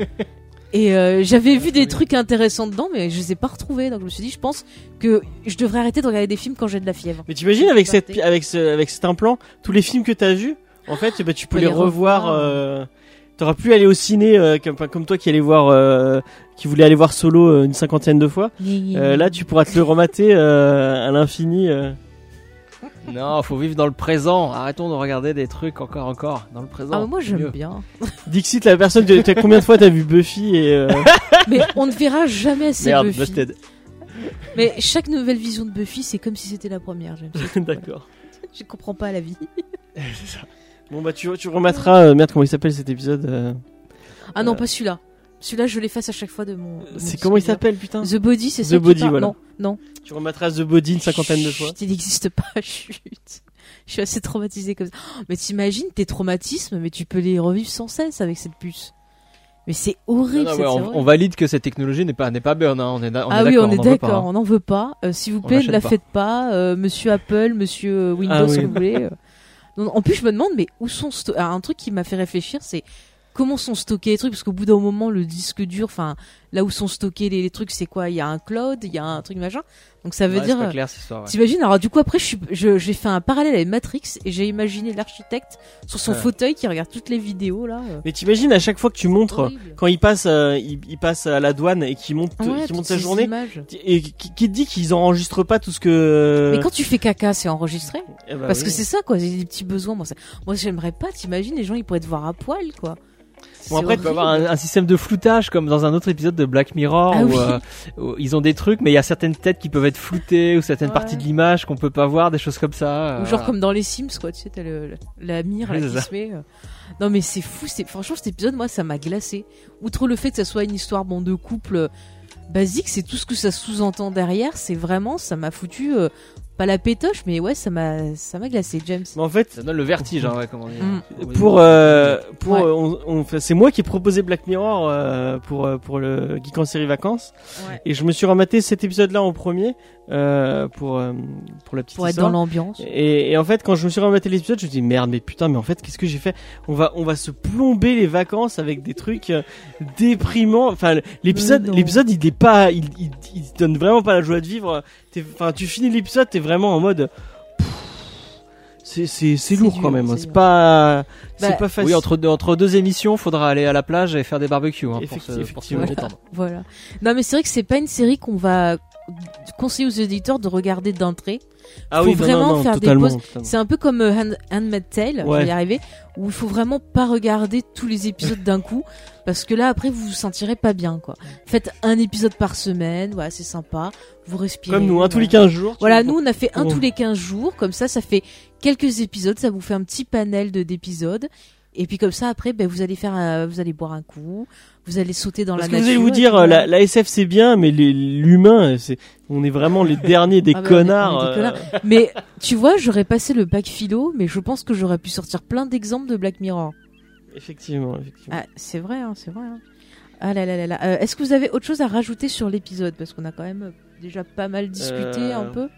Et euh, j'avais vu des trucs intéressants dedans, mais je les ai pas retrouvés. Donc je me suis dit, je pense que je devrais arrêter de regarder des films quand j'ai de la fièvre. Mais t'imagines avec cette, avec ce, avec cet implant, tous les films que t'as vus, en fait, bah, tu peux les, les revoir. revoir. Euh, T'auras pu aller au ciné euh, comme, toi qui allais voir, euh, qui voulait aller voir Solo une cinquantaine de fois. Là, tu pourras te le remater à l'infini. Non, faut vivre dans le présent. Arrêtons de regarder des trucs encore, encore dans le présent. Ah, moi c'est j'aime bien. Dixit, la personne, tu- t'as- combien de fois t'as vu Buffy et euh, Mais on ne verra jamais assez Merde, Buffy. Busted. Mais chaque nouvelle vision de Buffy, c'est comme si c'était la première. J'aime ça. D'accord. Je comprends pas la vie. Bon bah tu, tu remettras. euh, merde, comment il s'appelle cet épisode euh, Ah non, Euh. pas celui-là. Celui-là, je l'efface à chaque fois de mon. de mon C'est comment il s'appelle putain The Body, c'est The ça qui Body, voilà. Non, non. Tu remettras The Body une cinquantaine de fois. Il n'existe pas, chut. Je suis assez traumatisée comme ça. Oh, Mais t'imagines tes traumatismes, mais tu peux les revivre sans cesse avec cette puce. Mais c'est horrible. Non, non, cette ouais, on, valide que cette technologie n'est pas n'est pas bonne. hein. On est, da- on ah est oui, on est n'en veut pas, d'accord, hein. on n'en veut pas. Euh, S'il vous plaît, ne la pas. faites pas. Euh, monsieur Apple, monsieur euh, Windows, Ah oui. si vous voulez. euh. Non, en plus, je me demande, mais où sont sto- Alors, un truc qui m'a fait réfléchir, c'est comment sont stockés les trucs, parce qu'au bout d'un moment, le disque dur, enfin, là où sont stockés les, les trucs, c'est quoi? Il y a un cloud, il y a un truc machin. Donc ça veut Ouais, dire. c'est pas euh, clair cette histoire. ouais. T'imagines? Alors du coup après je suis- je- j'ai fait un parallèle avec Matrix et j'ai imaginé l'architecte sur son Ouais. fauteuil qui regarde toutes les vidéos là. euh. Mais t'imagines à chaque fois que tu montres, quand il passe, euh, il, il passe à la douane et qu'il monte, Ouais, qu'il monte sa journée, images. et qui, qui te dit qu'ils enregistrent pas tout ce que. Mais quand tu fais caca, c'est enregistré? Eh bah Parce oui. que c'est ça quoi, j'ai des petits besoins. Moi, moi j'aimerais pas, t'imagines, les gens ils pourraient te voir à poil quoi. Bon, après, Tu peux avoir un, un système de floutage comme dans un autre épisode de Black Mirror Ah où, oui. euh, où ils ont des trucs mais il y a certaines têtes qui peuvent être floutées ou certaines Ouais. parties de l'image qu'on peut pas voir, des choses comme ça. Ou euh, genre comme dans les Sims quoi, tu sais, t'as le, le- la mire là, Oui, c'est qui ça. se met. euh. Non mais c'est fou, c'est franchement cet épisode moi ça m'a glacé. Outre le fait que ça soit une histoire bon de couple basique, c'est tout ce que ça sous-entend derrière, c'est vraiment ça m'a foutu pas la pétoche mais ouais, ça m'a ça m'a glacé James. Mais en fait, Ça donne le vertige, hein, ouais, comment dire. Mm. pour euh, pour Ouais. euh, on, on fait- c'est moi qui ai proposé Black Mirror euh, pour euh, pour le Geek en série vacances Ouais. et je me suis rematé cet épisode là en premier euh, pour euh, pour la petite Pour être histoire. dans l'ambiance. Et, et en fait, quand je me suis rematé l'épisode, je me dis merde, mais putain, mais en fait, qu'est-ce que j'ai fait? On va, on va se plomber les vacances avec des trucs euh, déprimants. Enfin, l'épisode, il est pas, il, il, il te donne vraiment pas la joie de vivre. Enfin, tu finis l'épisode, t'es vraiment en mode. C'est, c'est, c'est C'est lourd dur, quand même. hein. c'est pas, c'est Bah, pas facile. Oui, entre deux, entre deux émissions, faudra aller à la plage et faire des barbecues hein, pour, se, pour se détendre. Voilà. Non mais c'est vrai que c'est pas une série qu'on va conseiller aux éditeurs de regarder d'entrée. ah faut oui, vraiment non, non, faire des pauses. C'est un peu comme euh, Hand, Handmaid's Tale, Ouais. y arriver, où il faut vraiment pas regarder tous les épisodes d'un coup, parce que là après vous vous sentirez pas bien quoi. Faites un épisode par semaine, voilà c'est sympa, vous respirez. Comme nous, hein, tous les voilà. 15 jours. Voilà, nous on a fait un tous les 15 jours, comme ça ça fait quelques épisodes, ça vous fait un petit panel de d'épisodes. Et puis comme ça après ben, vous allez faire un- vous allez boire un coup, vous allez sauter dans Parce la que vous nature. allez vous dire, euh, la, la SF c'est bien, mais l'humain, c'est, on est vraiment les derniers des Ah bah, on est- on est connards. des euh, connards. Mais tu vois, j'aurais passé le bac philo, mais je pense que j'aurais pu sortir plein d'exemples de Black Mirror. Effectivement, effectivement. Ah, c'est vrai, hein, c'est vrai. hein. Ah là là là là. Euh, Est-ce que vous avez autre chose à rajouter sur l'épisode? Parce qu'on a quand même déjà pas mal discuté Euh, un peu.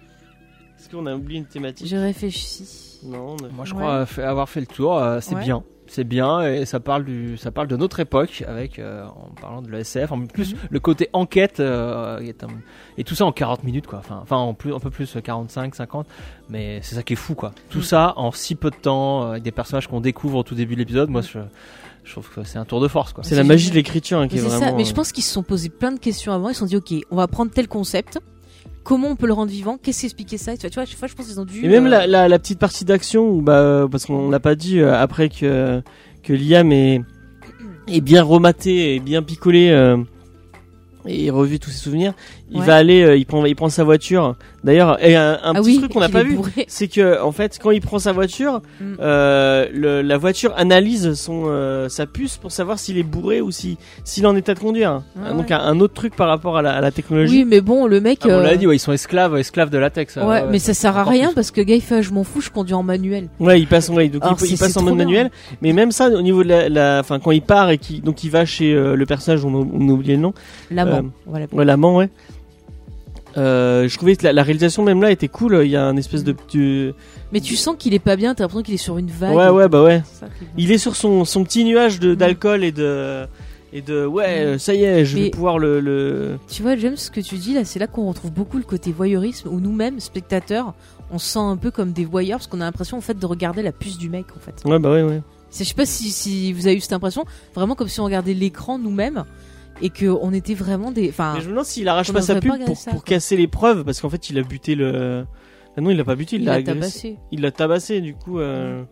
Est-ce qu'on a oublié une thématique? Je réfléchis. Non, on a- Moi, je Ouais. crois avoir fait le tour. euh, c'est Ouais. bien, c'est bien, et ça parle du, ça parle de notre époque avec, euh, en parlant de l'ESF. En plus, Mhm. le côté enquête euh, est un- et tout ça en 40 minutes, quoi. Enfin, enfin, en plus, un peu plus, euh, 45, 50. Mais c'est ça qui est fou, quoi. Tout Mhm. ça en si peu de temps, euh, avec des personnages qu'on découvre au tout début de l'épisode. Moi, je, je trouve que c'est un tour de force, quoi. C'est la magie de l'écriture hein, qui Mais est vraiment. ça. Mais je pense qu'ils se sont posé plein de questions avant. Ils se sont dit, ok, on va prendre tel concept. Comment on peut le rendre vivant Qu'est-ce qui expliquait ça Tu vois, chaque fois, je pense qu'ils ont dû. Et même euh, la, la, la petite partie d'action, où, bah, euh, parce qu'on l'a pas dit euh, après que que Liam est est bien rematé et bien picolé et revu tous ses souvenirs, il Ouais. va aller, euh, il prend il prend sa voiture. D'ailleurs, et un, un ah petit oui, truc qu'on n'a pas vu, c'est que en fait quand il prend sa voiture, Mm. euh, le, la voiture analyse son euh, sa puce pour savoir s'il est bourré ou si s'il est en état de conduire. Ah Donc ouais. un, un autre truc par rapport à la, à la technologie. Oui, mais bon, le mec. Ah, on l'a dit, ouais, ils sont esclaves, esclaves de latex. euh, Ouais, mais ça sert à rien plus. parce que gars il fait je m'en fous, je conduis en manuel. Ouais, il passe, ouais, donc Alors, il, il c'est- passe c'est en mode bien. manuel. Mais même ça, au niveau de la, la enfin, quand il part et qui, donc il va chez euh, le personnage, on a, on a oublié le nom, L'amant. Euh, voilà. ouais, l'amant, ouais. Euh, je trouvais que la, la réalisation même là était cool. Il y a un espèce de petit, Mais tu sens qu'il est pas bien, t'as l'impression qu'il est sur une vague. ouais, ouais, bah ouais. C'est ça qui est bon. Il est sur son, son petit nuage Mm. d'alcool et de, et de, ouais, Mm. ça y est, je vais pouvoir le, le. Tu vois, James, ce que tu dis là, c'est là qu'on retrouve beaucoup le côté voyeurisme où nous-mêmes, spectateurs, on se sent un peu comme des voyeurs parce qu'on a l'impression en fait de regarder la puce du mec en fait. Ouais, bah ouais, ouais. Je sais pas si, si vous avez eu cette impression, vraiment comme si on regardait l'écran nous-mêmes et que on était vraiment des. Enfin, je me demande s'il arrache pas sa pub pas pour, ça, pour quoi. casser les preuves parce qu'en fait il a buté le. Ah non, il l'a pas buté, il il l'a agressé. tabassé. Il l'a tabassé, du coup. Euh...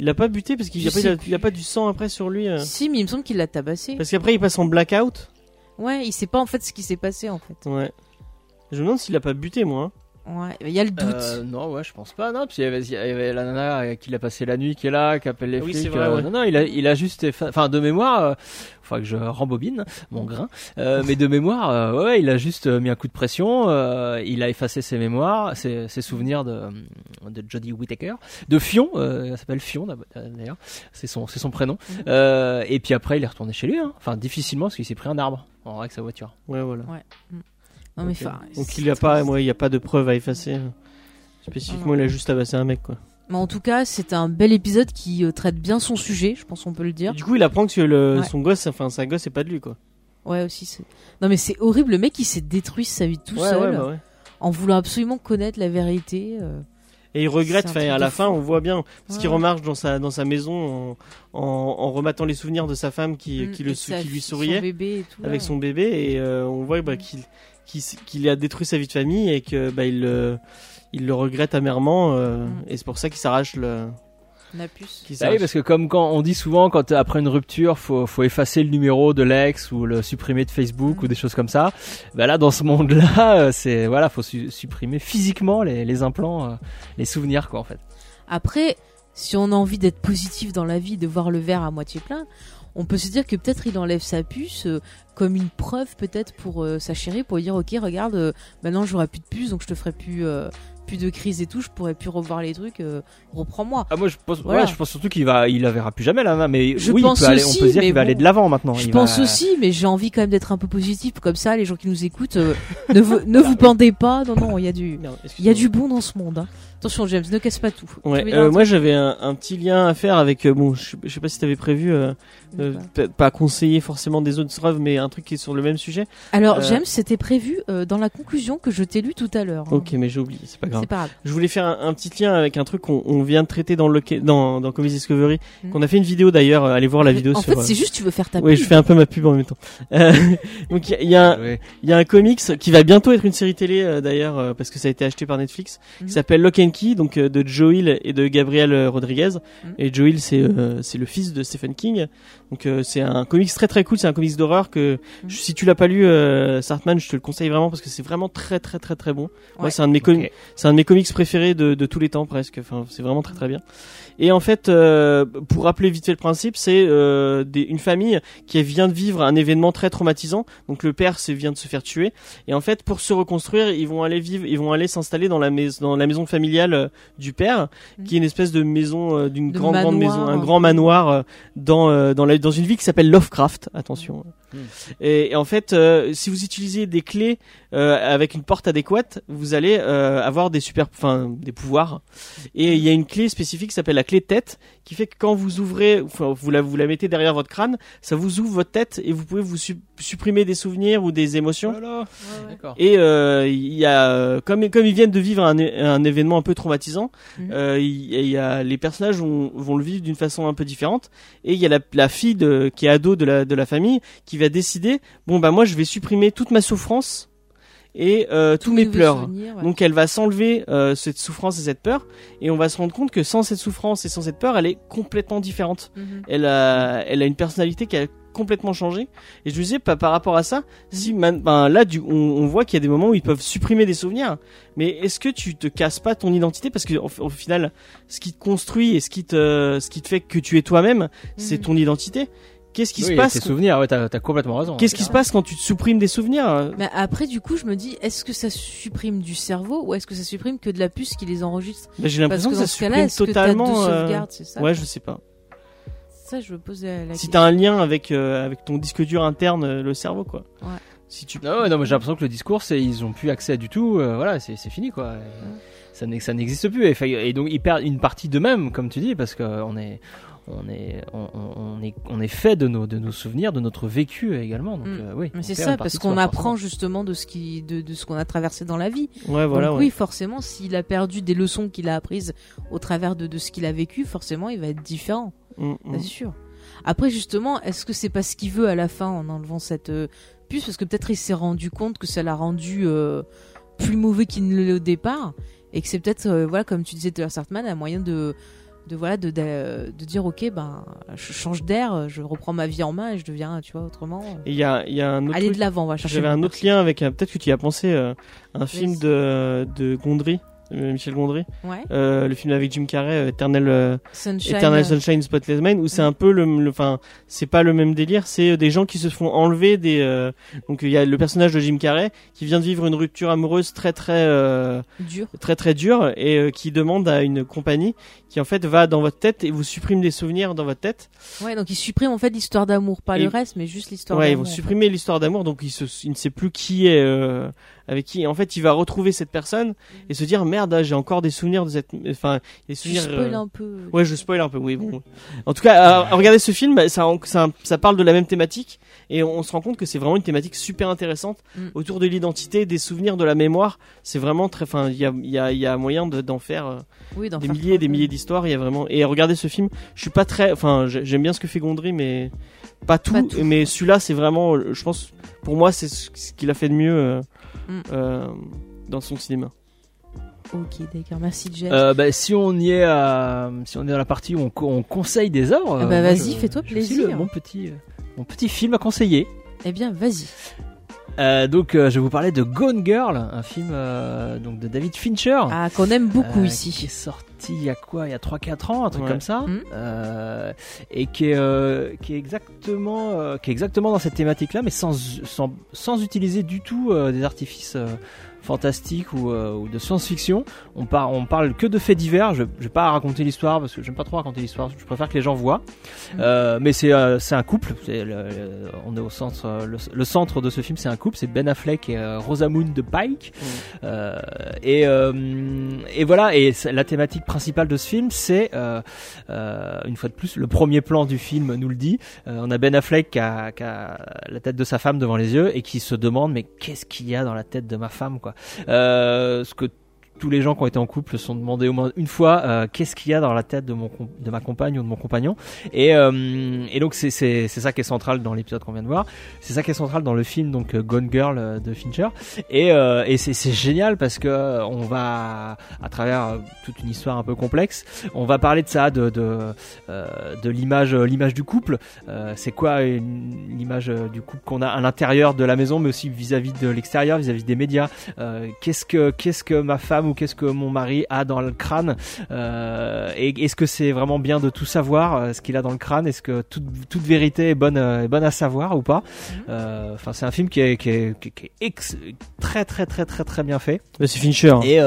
Il l'a pas buté parce qu'il n'y a, a- pas du sang après sur lui. euh. Si, mais il me semble qu'il l'a tabassé. Parce qu'après il passe en blackout. Ouais, il sait pas en fait ce qui s'est passé en fait. Ouais. Je me demande s'il a pas buté, moi. Ouais, il y a le doute. Euh, non, ouais, je pense pas. Non, puis il y avait, il y avait la nana qui l'a passé la nuit, qui est là, qui appelle les Oui, flics. vrai, euh, ouais. Non, non, il a, il a juste, enfin, de mémoire, euh, faut que je rembobine mon grain. Euh, mais de mémoire, euh, ouais, ouais, il a juste mis un coup de pression. euh, il a effacé ses mémoires, ses, ses souvenirs de, de Jodie Whittaker, de Fion. Euh, elle s'appelle Fion d'ailleurs. C'est son, c'est son prénom. Mhm. Euh, et puis après, il est retourné chez lui. Hein. Enfin, difficilement parce qu'il s'est pris un arbre en avec sa voiture. Ouais, voilà. Non, mais Ok. enfin, Donc il y a pas, moi, il a pas de preuve à effacer. Spécifiquement, il a juste tabassé un mec, quoi. Mais en tout cas, c'est un bel épisode qui euh, traite bien son sujet, je pense qu'on peut le Et dire. du coup, il apprend que le, Ouais. son gosse, enfin, sa gosse, c'est pas de lui, quoi. Ouais, aussi. c'est- Non, mais c'est horrible, le mec il s'est détruit sa vie tout ouais, seul ouais, bah ouais. en voulant absolument connaître la vérité. euh. Et il regrette, enfin, à la fou. fin, on voit bien ce qu'il remarche dans sa, dans sa maison en, en, en remettant les souvenirs de sa femme qui, Mm, qui, le, et sou- sa qui lui fille, son souriait bébé et tout, avec son bébé et euh, on voit bah, qu'il qu'il a détruit sa vie de famille et que bah, il, le- il le regrette amèrement euh, Mm. et c'est pour ça qu'il s'arrache le La puce. Bah oui, parce que comme quand on dit souvent, quand euh, après une rupture, faut, faut effacer le numéro de l'ex ou le supprimer de Facebook Mm. ou des choses comme ça. Bah là, dans ce monde-là, euh, c'est voilà, faut su- supprimer physiquement les, les implants, euh, les souvenirs quoi en fait. Après, si on a envie d'être positif dans la vie, de voir le verre à moitié plein, on peut se dire que peut-être il enlève sa puce euh, comme une preuve peut-être pour euh, sa chérie, pour lui dire ok regarde, euh, maintenant j'aurai plus de puce, donc je te ferai plus euh, plus de crise et tout, je pourrai plus revoir les trucs, euh, reprends-moi. Ah moi je pense, Voilà. ouais, je pense surtout qu'il va, il la verra plus jamais là, mais Je oui, pense il peut aller, on peut se dire qu'il va aller de l'avant maintenant. Je Il pense va- aussi, mais j'ai envie quand même d'être un peu positif, comme ça les gens qui nous écoutent, euh, ne, vous, ne vous pendez pas, non non, il y a du il y a du bon dans ce monde. hein. Attention James, ne casse pas tout. Ouais, euh, moi j'avais un, un petit lien à faire avec euh, bon je, je sais pas si t'avais prévu euh, euh, pas conseiller forcément des autres œuvres mais un truc qui est sur le même sujet Alors euh, James, c'était prévu euh, dans la conclusion que je t'ai lu tout à l'heure. hein. ok mais j'ai oublié c'est pas grave C'est pas grave. Je voulais faire un, un petit lien avec un truc qu'on on vient de traiter dans le dans dans Comics Discovery, Mhm. qu'on a fait une vidéo d'ailleurs. euh, Allez voir la Mais vidéo en sur. fait, c'est juste tu veux faire ta Oui, pub. je fais un peu ma pub en même temps. Euh, donc il y a- il y, a il y a un comics qui va bientôt être une série télé euh, d'ailleurs euh, parce que ça a été acheté par Netflix, qui s'appelle Lock and Key, donc euh, de Joe Hill et de Gabriel euh, Rodriguez. Mhm. Et Joe Hill c'est euh, c'est le fils de Stephen King. Donc euh, c'est un comics très très cool, c'est un comics d'horreur que Mhm. je- si tu l'as pas lu, euh, Sartman, je te le conseille vraiment parce que c'est vraiment très très très très bon. Moi c'est un de mes c'est un de mes comics préférés de, de tous les temps presque. Enfin, c'est vraiment très très bien. Et en fait, euh, pour rappeler vite fait le principe, c'est euh, une famille qui vient de vivre un événement très traumatisant. Donc le père vient de se faire tuer. Et en fait, pour se reconstruire, ils vont aller vivre, ils vont aller s'installer dans la maison, dans la maison familiale euh, du père, Mhm. qui est une espèce de maison, euh, d'une De grande maison, un grand manoir euh, dans euh, dans la, dans une ville qui s'appelle Lovecraft. Attention. Et, et en fait, euh, si vous utilisez des clés euh, avec une porte adéquate, vous allez euh, avoir des super, enfin des pouvoirs. Et il y a une clé spécifique qui s'appelle la clé tête, qui fait que quand vous ouvrez, enfin, vous la vous la mettez derrière votre crâne, ça vous ouvre votre tête et vous pouvez vous su- supprimer des souvenirs ou des émotions. Voilà. D'accord. Et euh, il y a comme comme ils viennent de vivre un, événement un peu traumatisant, Mhm. euh, il y a les personnages vont, vont le vivre d'une façon un peu différente. Et il y a la, la fille de, qui est ado de la de la famille qui va décider bon bah moi je vais supprimer toute ma souffrance et euh, tous mes pleurs. ouais. Donc elle va s'enlever euh, cette souffrance et cette peur et on va se rendre compte que sans cette souffrance et sans cette peur, elle est complètement différente. Mhm. Elle a, elle a une personnalité qui a complètement changé. Et je me disais, par, par rapport à ça, si Mhm. man- ben, là, du, on, on voit qu'il y a des moments où ils peuvent supprimer des souvenirs, mais est-ce que tu te casses pas ton identité parce que au, au final, ce qui te construit et ce qui te, ce qui te fait que tu es toi-même, c'est Mhm. ton identité. Qu'est-ce qui Oui, se passe tes souvenirs, ouais, t'as complètement raison. Qu'est-ce qui se passe quand tu te supprimes des souvenirs Mais après, du coup, je me dis, est-ce que ça supprime du cerveau ou est-ce que ça supprime que de la puce qui les enregistre? Ben, J'ai l'impression que ça supprime totalement. euh, ça? Ouais, je sais pas. Ça, je me posais la Si question. t'as un lien avec euh, avec ton disque dur interne, euh, le cerveau, quoi. Ouais. Si tu. Non, ouais, non, mais j'ai l'impression que le discours, c'est ils ont plus accès du tout. euh, voilà, c'est c'est fini quoi. Ça n'ex- ça n'existe plus. Et, fait- et donc ils perdent une partie d'eux-mêmes, comme tu dis, parce qu'on est on est on, est on est fait de nos de nos souvenirs, de notre vécu également. Donc Mm. euh, oui. Mais c'est ça, parce qu'on apprend justement de ce qui, de, de ce qu'on a traversé dans la vie. Ouais, voilà. Donc ouais. oui, forcément, s'il a perdu des leçons qu'il a apprises au travers de, de ce qu'il a vécu, forcément, il va être différent. Mm, mm. C'est sûr. Après, justement, est-ce que c'est pas ce qu'il veut à la fin en enlevant cette euh, puce? Parce que peut-être il s'est rendu compte que ça l'a rendu euh, plus mauvais qu'il ne l'est au départ. Et que c'est peut-être, voilà, comme tu disais l'heure, Sartman, un moyen de, de voilà de, de, de dire ok ben je change d'air, je reprends ma vie en main et je deviens tu vois autrement. il y a, il y a un autre aller truc- de l'avant. J'avais un autre lien avec, euh, peut-être que tu y as pensé, euh, un film de, de Gondry, Michel Gondry, Ouais. euh, le film avec Jim Carrey, Eternal, Sunshine. Eternal Sunshine Spotless Mind, où c'est Mm. un peu le, enfin, c'est pas le même délire, c'est des gens qui se font enlever des, euh, donc il y a le personnage de Jim Carrey qui vient de vivre une rupture amoureuse très très euh, dur. très très dure et qui demande à une compagnie qui en fait va dans votre tête et vous supprime des souvenirs dans votre tête. Ouais, donc ils suppriment en fait l'histoire d'amour, pas Et- le reste, mais juste l'histoire Ouais, ils d'amour. vont en fait. supprimer l'histoire d'amour, donc il, se, il ne sait plus qui est euh, avec qui. En fait, il va retrouver cette personne et se dire merde, ah, j'ai encore des souvenirs de cette, enfin, des souvenirs. spoil euh, un peu. Ouais, je spoil un peu, oui. Bon. En tout cas, à regarder ce film, ça, ça, ça parle de la même thématique et on, se rend compte que c'est vraiment une thématique super intéressante Mm. autour de l'identité, des souvenirs, de la mémoire. C'est vraiment très, enfin, il y a, il y, a, il y a moyen de- d'en faire euh, Oui, d'en des faire milliers et des milliers d'histoires. Il y a vraiment. Et regarder ce film, je suis pas très, enfin, j'ai- j'aime bien ce que fait Gondry, mais pas tout. Pas tout. Mais celui-là, c'est vraiment, je pense, pour moi, c'est ce qu'il a fait de mieux euh, Mm. euh, dans son cinéma. Ok, d'accord. Merci, Jeff. Euh, bah, si on y est à, si on est dans la partie où on, co- on conseille des œuvres, Ah bah, vas-y, fais-toi plaisir. le- mon petit, mon petit film à conseiller. Eh bien, vas-y. Euh, donc, euh, je vais vous parler de Gone Girl, un film euh, donc de David Fincher. Ah, qu'on aime beaucoup euh, Qui ici. est sorti il y a quoi? Il y a 3-4 ans, un truc Ouais. comme ça. Mhm. Euh, et qui est, euh, qui est exactement, euh, qui est exactement dans cette thématique-là, mais sans, sans, sans utiliser du tout euh, des artifices fantastiques ou, euh, ou de science-fiction. On, par, on parle que de faits divers. Je, je vais pas raconter l'histoire parce que j'aime pas trop raconter l'histoire. Je préfère que les gens voient. Mhm. Euh, mais c'est euh, c'est un couple. Le- on est au centre. Le, le centre de ce film, c'est un couple. C'est Ben Affleck et Rosamund Pike. Euh, et, et voilà, et la thématique principale de ce film, c'est une fois de plus le premier plan du film nous le dit. On a Ben Affleck qui a, qui a la tête de sa femme devant les yeux et qui se demande mais qu'est-ce qu'il y a dans la tête de ma femme quoi? Euh, ce que tous les gens qui ont été en couple se sont demandé au moins une fois euh, qu'est-ce qu'il y a dans la tête de mon de ma compagne ou de mon compagnon et euh, et donc c'est ça qui est central dans l'épisode qu'on vient de voir c'est ça qui est central dans le film donc euh, Gone Girl de Fincher et, et c'est, génial parce que on va à travers toute une histoire un peu complexe, on va parler de ça, de de, l'image l'image du couple. C'est quoi l'image du couple qu'on a à l'intérieur de la maison, mais aussi vis-à-vis de l'extérieur, vis-à-vis des médias. Qu'est-ce que qu'est-ce que ma femme ou qu'est-ce que mon mari a dans le crâne Euh, Et est-ce que c'est vraiment bien de tout savoir euh, ce qu'il a dans le crâne Est-ce que toute toute vérité est bonne euh, est bonne à savoir ou pas Euh, Enfin, c'est un film qui est qui est, qui est- qui est ex- très très très très très bien fait. C'est Fincher. Et,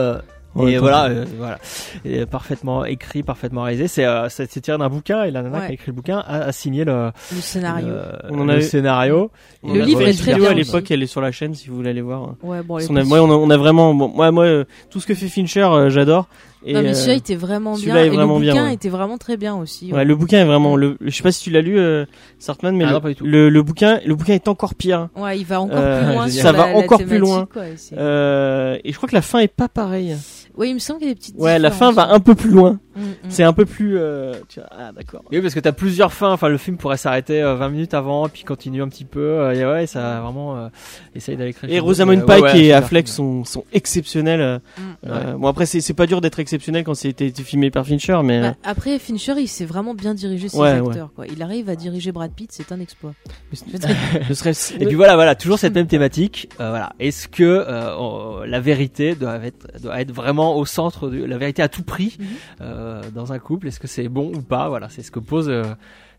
En et voilà, euh, voilà, Et parfaitement écrit, parfaitement réalisé. C'est euh, c'est tiré d'un bouquin et la nana Ouais. qui a écrit le bouquin a, a signé le, Le scénario. le, On en le avait- scénario. On Le a livre est très vidéo bien à l'époque, elle est sur la chaîne si vous voulez aller voir. Ouais, bon, qu'on a, ouais, on a, on a vraiment, bon, moi, moi, euh, tout ce que fait Fincher, euh, j'adore. Et, non, mais euh, celui-là était vraiment bien. celui-là est et vraiment le bien, bouquin ouais. était vraiment très bien aussi. ouais, le bouquin est vraiment, le, je sais pas si tu l'as lu, euh, Sartman, mais Ah le, non, pas du tout. le, le bouquin, le bouquin est encore pire. Ouais, il va encore Euh, plus loin sur Ça la- va la encore plus loin. quoi, Euh, et je crois que la fin est pas pareille. Oui, il me semble qu'il y a des petites. Ouais, la fin va un peu plus loin. Mm. C'est un peu plus, euh, tu vois, ah, d'accord. Oui, parce que t'as plusieurs fins. Enfin, le film pourrait s'arrêter euh, 20 minutes avant, puis continuer un petit peu. euh, et ouais, ça a vraiment euh, essaye d'aller créer. Et Rosamund Pike et Affleck sont, sont exceptionnels. euh, Mm. euh, bon après c'est c'est pas dur d'être exceptionnel quand c'était été filmé par Fincher, mais Bah, après, Fincher, il sait vraiment bien diriger ses Ouais, acteurs. Quoi. Il arrive à diriger Brad Pitt, c'est un exploit. Et puis voilà, voilà, toujours cette même thématique. Euh, voilà, est-ce que euh, oh, la vérité doit être, doit être vraiment au centre de la vérité à tout prix Mhm. euh, dans un couple Est-ce que c'est bon ou pas? Voilà, c'est ce que pose, euh,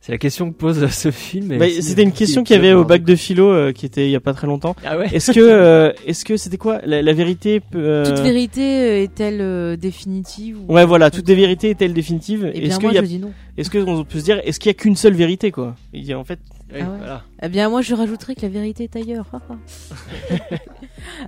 c'est la question que pose ce film. Bah, c'était une euh, question qui- qu'il y avait au bac de philo euh, qui était il y a pas très longtemps. Ah ouais? Est-ce que euh, est-ce que c'était quoi? La, la vérité peut, euh, Toute vérité euh, est-elle euh, définitive ou- Ouais voilà, toute vérité est-elle définitive? Bien, Est-ce y a je dis non. est-ce qu'on peut se dire est-ce qu'il y a qu'une seule vérité quoi? Il y a en fait Oui, Ah ouais. voilà. Eh bien, moi, je rajouterais que la vérité est ailleurs.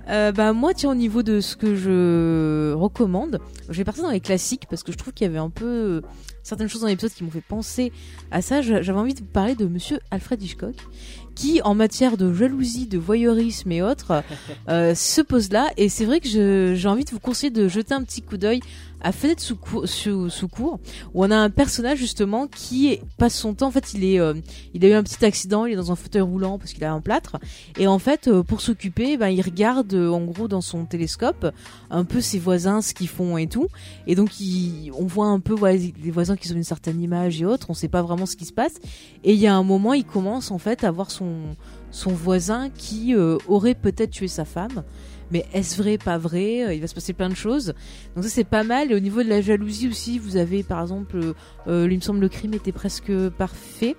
euh, bah, moi, tiens, au niveau de ce que je recommande, je vais partir dans les classiques parce que je trouve qu'il y avait un peu euh, certaines choses dans l'épisode qui m'ont fait penser à ça. J'avais envie de vous parler de Monsieur Alfred Hitchcock, qui, en matière de jalousie, de voyeurisme et autres, euh, se pose là. Et c'est vrai que j'ai envie de vous conseiller de jeter un petit coup d'œil à Fenêtre sous, cour, sous, où on a un personnage justement qui passe son temps. En fait, il est, euh, il a eu un petit accident, il est dans un fauteuil roulant parce qu'il a un plâtre. Et en fait, euh, pour s'occuper, ben, il regarde euh, en gros dans son télescope un peu ses voisins, ce qu'ils font et tout. Et donc, il, on voit un peu voilà, les voisins qui ont une certaine image et autres. On sait pas vraiment ce qui se passe. Et il y a un moment, il commence en fait à voir son, son voisin qui euh, aurait peut-être tué sa femme. Mais est-ce vrai, pas vrai Euh, Il va se passer plein de choses. Donc ça c'est pas mal. Et au niveau de la jalousie aussi, vous avez par exemple, euh, euh, il me semble le crime était presque parfait.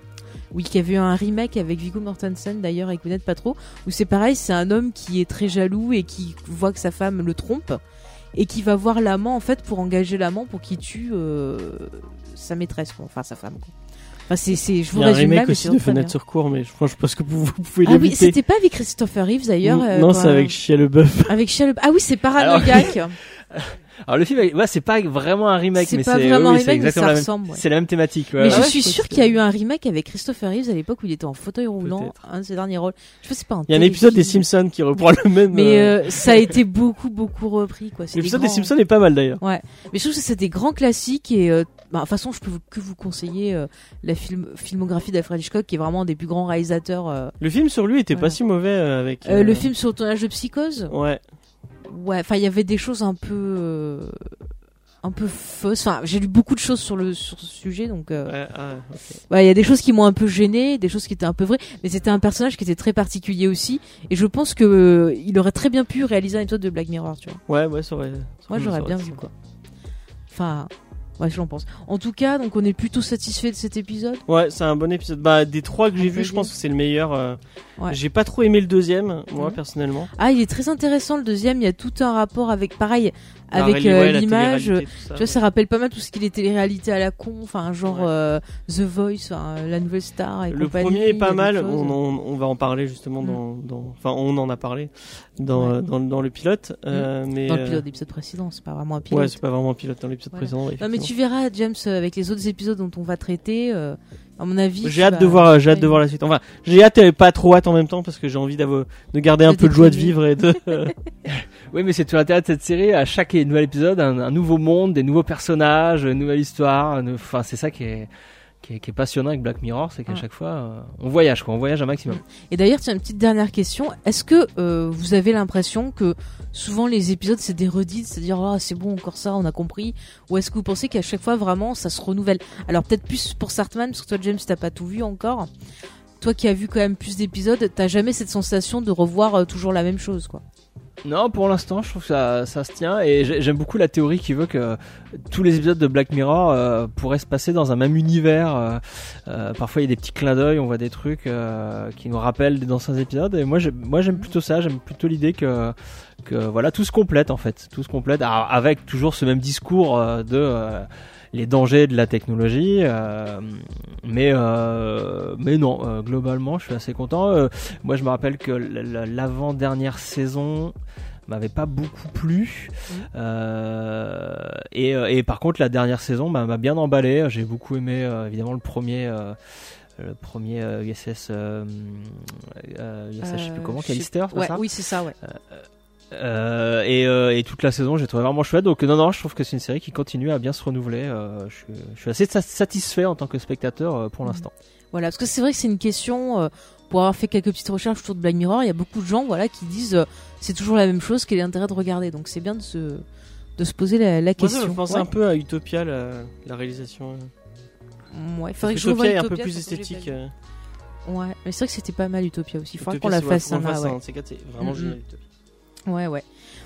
Oui, qu'il y avait eu un remake avec Viggo Mortensen d'ailleurs avec Gwyneth Paltrow où c'est pareil, c'est un homme qui est très jaloux et qui voit que sa femme le trompe et qui va voir l'amant en fait pour engager l'amant pour qu'il tue sa maîtresse enfin sa femme quoi. Enfin c'est c'est je Il vous y a un résume là remake mais aussi c'est de Fenêtre sur cour, mais je pense, je pense que vous, vous pouvez Ah oui, l'éviter. c'était pas avec Christopher Reeves d'ailleurs. euh, non, quand- c'est avec Shia LeBeouf. avec Shia. Ah oui, c'est Paranoïaque. Alors le film, ouais, c'est pas vraiment un remake, c'est mais pas c'est vraiment oui, un c'est remake, mais exactement ça la même. ressemble. ouais. C'est la même thématique. ouais, mais ouais. je suis sûr qu'il y a eu un remake avec Christopher Reeves à l'époque où il était en fauteuil roulant, un de ses derniers rôles. Je sais pas, c'est pas un Il y a un épisode des. Simpsons qui reprend le même. Mais euh, euh, ça a été beaucoup, beaucoup repris, quoi. L'épisode des Simpsons est pas mal d'ailleurs. Ouais. Mais je trouve que c'est des grands classiques et, euh, bah, de toute façon, je peux que vous conseiller euh, la film, filmographie d'Alfred Hitchcock, qui est vraiment un des plus grands réalisateurs. Le film sur lui était Voilà. pas si mauvais avec. Le film sur le tournage de Psychose, Ouais. Ouais. Enfin, il y avait des choses un peu, euh, un peu fausses. Enfin, j'ai lu beaucoup de choses sur le sur ce sujet, donc. euh, Ouais, ah. Ouais, il y a des choses qui m'ont un peu gêné, des choses qui étaient un peu vraies, mais c'était un personnage qui était très particulier aussi, et je pense que euh, il aurait très bien pu réaliser un épisode de Black Mirror, tu vois. Ouais, ouais, ça aurait. ça Moi, j'aurais bien vu quoi. Enfin, ouais, j'en pense. En tout cas, donc on est plutôt satisfait de cet épisode. Ouais, c'est un bon épisode. Bah, des trois que j'ai On vus, je pense que c'est le meilleur. euh, Ouais. J'ai pas trop aimé le deuxième, moi, Mhm. personnellement. Ah, il est très intéressant le deuxième. Il y a tout un rapport avec, pareil, La avec euh, ouais, l'image. Tu vois, ça rappelle pas mal tout ce qui est télé-réalité à la con, enfin genre euh, The Voice, enfin, la nouvelle star et Le compagnie, premier est pas mal, on, en- on va en parler justement Mm. dans, dans- Enfin, on en a parlé dans, Ouais. euh, dans, dans le pilote. euh, mais, Dans le euh, pilote d'épisode précédent, c'est pas vraiment un pilote. Ouais, c'est pas vraiment un pilote dans l'épisode Voilà. précédent. Non mais tu verras James euh, avec les autres épisodes dont on va traiter. euh, à mon avis. J'ai hâte vas- de voir, j'ai hâte de ouais. voir la suite. Enfin, j'ai hâte et pas trop hâte en même temps parce que j'ai envie d'avoir- de garder un De peu de joie de vivre et de. Oui, mais c'est tout l'intérêt de cette série. À chaque nouvel épisode, un, un nouveau monde, des nouveaux personnages, une nouvelle histoire. une- Enfin, c'est ça qui est, qui est, qui est passionnant avec Black Mirror, c'est qu'à Ouais. chaque fois, euh, on voyage, quoi. On voyage un maximum. Et d'ailleurs, tiens, une petite dernière question. Est-ce que euh, vous avez l'impression que souvent les épisodes c'est des redites, c'est-à-dire ah c'est bon encore ça, on a compris, ou est-ce que vous pensez qu'à chaque fois vraiment ça se renouvelle? Alors peut-être plus pour Sartman, parce que toi James t'as pas tout vu encore. Toi qui as vu quand même plus d'épisodes, t'as jamais cette sensation de revoir euh, toujours la même chose, quoi. Non, pour l'instant, je trouve que ça, ça se tient et j'ai- j'aime beaucoup la théorie qui veut que tous les épisodes de Black Mirror euh, pourraient se passer dans un même univers. euh, euh, parfois, il y a des petits clins d'œil, on voit des trucs euh, qui nous rappellent des anciens épisodes. Et moi, j'aime plutôt ça. J'aime plutôt l'idée que que voilà, tout se complète en fait, tout se complète Alors, avec toujours ce même discours euh, de euh, les dangers de la technologie. euh, mais euh, mais non, euh, globalement, je suis assez content. Moi, je me rappelle que l- l- l'avant-dernière saison m'avait pas beaucoup plu. Euh, et, et par contre, la dernière saison bah, m'a bien emballé. J'ai beaucoup aimé, euh, évidemment, le premier. euh, le premier USS, USS, je sais plus comment, Callister, Ouais, oui c'est ça, ouais. Euh, et, euh, et toute la saison, j'ai trouvé vraiment chouette. Donc non, non, je trouve que c'est une série qui continue à bien se renouveler. Euh, je, suis, je suis assez sa- satisfait en tant que spectateur euh, pour Mhm. l'instant. Voilà, parce que c'est vrai que c'est une question. euh, pour avoir fait quelques petites recherches autour de Black Mirror, il y a beaucoup de gens, voilà, qui disent euh, c'est toujours la même chose, quel est l'intérêt de regarder. Donc c'est bien de se de se poser la, la Moi, question. ça me pensait Ouais. un peu à Utopia, la, la réalisation. Ouais, Parce faudrait que que je Utopia est un peu plus esthétique. Ouais, mais c'est vrai que c'était pas mal Utopia aussi. Il faudra Utopia, qu'on la ouais, fasse, ouais. un quatre, c'est vraiment Mhm. génial. Utopia. Ouais, ouais.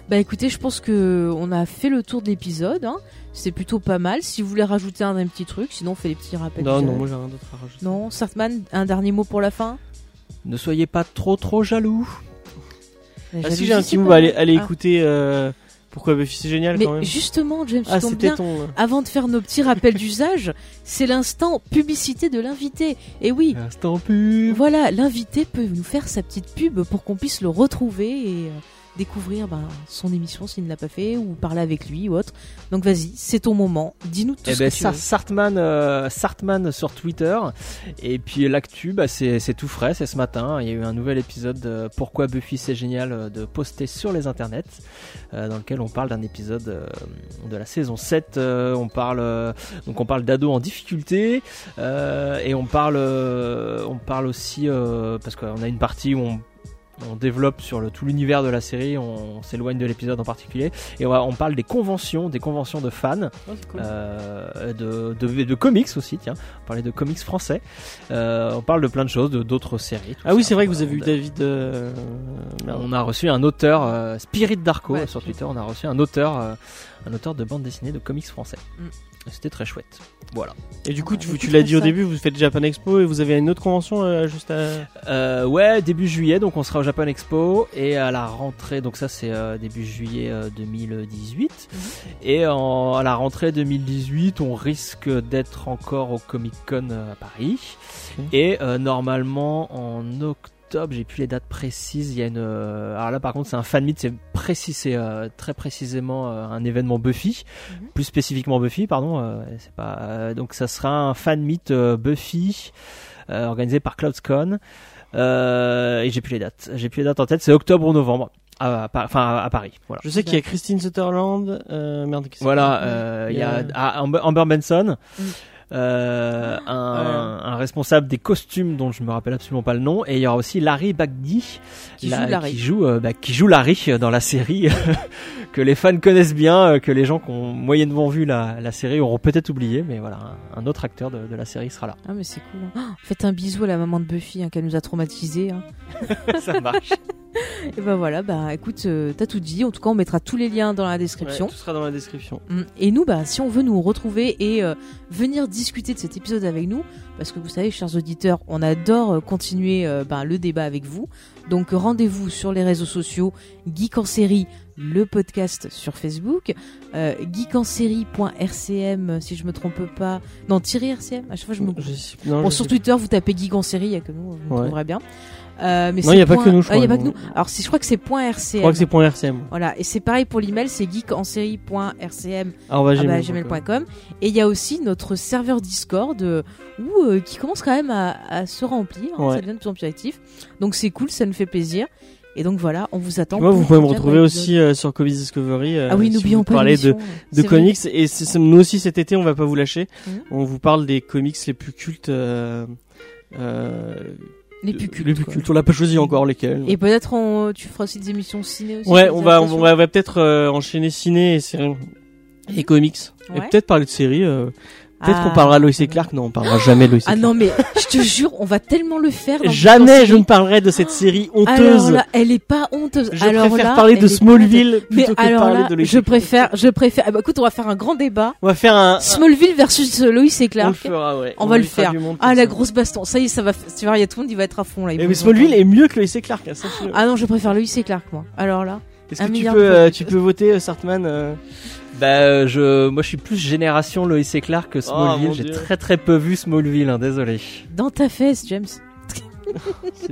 Bah écoutez, je pense que on a fait le tour de l'épisode. Hein. C'est plutôt pas mal. Si vous voulez rajouter un, un petit truc, sinon on fait des petits rappels. Non, non, moi j'ai rien d'autre à rajouter. Non, Sartman, un dernier mot pour la fin? Ne soyez pas trop trop jaloux. Ah si, j'ai un petit mot, allez, allez Ah. écouter. euh, Pourquoi Buffy c'est génial Mais quand même. justement, James, tu Ah, c'était bien. ton. Avant de faire nos petits rappels d'usage, c'est l'instant publicité de l'invité. Et oui, Instant pub. voilà, l'invité peut nous faire sa petite pub pour qu'on puisse le retrouver et, euh, découvrir ben, son émission s'il ne l'a pas fait ou parler avec lui ou autre. Donc vas-y, c'est ton moment. Dis-nous tout Eh ce ben, que tu ça, veux. Sartman, euh, Sartman sur Twitter. Et puis l'actu, bah, c'est tout frais, c'est ce matin. Il y a eu un nouvel épisode de Pourquoi Buffy c'est génial euh, de poster sur les internets, euh, dans lequel on parle d'un épisode euh, de la saison 7. euh, on parle donc on parle d'ados en difficulté et on parle on parle aussi parce qu'on a une partie où on on développe sur le, tout l'univers de la série, on, s'éloigne de l'épisode en particulier, et on, parle des conventions, des conventions de fans, euh, de, de, de comics aussi, tiens, on parlait de comics français, Euh, on parle de plein de choses, de d'autres séries. Ah oui, c'est vrai que vous avez eu David. euh, merde. On a reçu un auteur, euh, Spirit Darko Ouais. euh, sur Twitter, on a reçu un auteur, euh, un auteur de bande dessinée de comics français. Mm. C'était très chouette. Voilà. Et du coup, Ah, tu, l'as dit au début, vous faites Japan Expo et vous avez une autre convention euh, juste à. Euh, ouais, début juillet, donc on sera au Japan Expo et à la rentrée, donc ça c'est euh, début juillet euh, 2018. Et en- à la rentrée 2018, on risque d'être encore au Comic Con à Paris. Et euh, normalement en octobre, j'ai plus les dates précises. Il y a une. euh, alors là, par contre, c'est un fan meet, c'est précis, c'est euh, très précisément euh, un événement Buffy, Mhm. plus spécifiquement Buffy, pardon. euh, c'est pas. euh, donc ça sera un fan meet euh, Buffy euh, organisé par CloudsCon. Euh, et j'ai plus les dates. J'ai plus les dates en tête. C'est octobre ou novembre. À, enfin, à Paris. Voilà. Je sais qu'il y a Christine Sutherland. Euh, merde, Voilà, euh, il y a Il y a- ah, Amber, Amber Benson, Mm. Euh, un, un responsable des costumes dont je me rappelle absolument pas le nom, et il y aura aussi Larry Bagdi Qui la- joue Larry. qui joue, euh, bah, qui joue Larry dans la série que les fans connaissent bien, euh, que les gens qui ont moyennement vu la, la série auront peut-être oublié, mais voilà, un, un autre acteur de, de la série sera là. Ah mais c'est cool. hein. Oh, faites un bisou à la maman de Buffy hein, qu'elle nous a traumatisés. hein. Ça marche. Et ben voilà, bah écoute, euh, t'as tout dit. En tout cas, on mettra tous les liens dans la description. Ouais, tout sera dans la description. Mm. Et nous, bah, si on veut nous retrouver et euh, venir discuter de cet épisode avec nous, parce que vous savez, chers auditeurs, on adore euh, continuer euh, bah, le débat avec vous. Donc rendez-vous sur les réseaux sociaux, Geek en série, le podcast sur Facebook, euh, geekensérie.rcm, si je me trompe pas, non, tiré RCM, à chaque fois je me Je non, Bon, je sur Twitter, vous tapez Geek en série, il y a que nous, vous Ouais. trouverez bien. Euh, mais Non, il y a pas que nous, je Ah, il y a crois, pas que non. nous. Alors, si je crois que c'est RCM. Je crois que c'est .rcm. Voilà, et c'est pareil pour l'email, c'est geekensérie.rcm Ah, ah bah, gmail.com. Et il y a aussi notre serveur Discord euh, où, euh, qui commence quand même à, à se remplir. hein, Ouais. ça devient de plus en plus actif. Donc c'est cool, ça nous fait plaisir. Et donc voilà, on vous attend. Moi, vous pouvez me retrouver aussi euh, sur Comics Discovery. euh, Ah oui, n'oublions pas parlez de, vrai. comics. Et nous aussi, cet été, on va pas vous lâcher. Mhm. On vous parle des comics les plus cultes. euh, Les plus cultes. Les plus cultes. On n'a pas choisi encore lesquels. Et peut-être on- tu feras aussi des émissions ciné aussi. Ouais, on va, on va, on va peut-être euh, enchaîner ciné et séries et comics. Et peut-être parler de séries. euh, peut-être Ah. qu'on parlera Lois et Clark. Non, on parlera jamais Lois et Ah Clark. non, mais je te jure, on va tellement le faire. dans Jamais je ne parlerai de cette série honteuse. Alors là, elle est pas honteuse. je alors préfère là, parler de Smallville honteuse. Mais plutôt que de alors parler là, de Lois je Clark. préfère, je préfère. Ah bah écoute, on va faire un grand débat. On va faire un. Smallville versus Lois et on le Clark. fera, ouais. On va le faire. Ah la ça. grosse baston. Ça y est, ça va. Tu vois, il y a tout le monde, il va être à fond là. mais Smallville est mieux que Lois et Clark. hein, sachez-le. Ah non, je préfère Lois et Clark moi. Alors là. Est-ce que tu peux, euh, tu peux voter euh, Sartman euh, Bah, euh, je, moi, je suis plus génération Lois et Clark que Smallville. Oh, mon J'ai très très peu vu Smallville, hein, désolé. Dans ta fesse, James.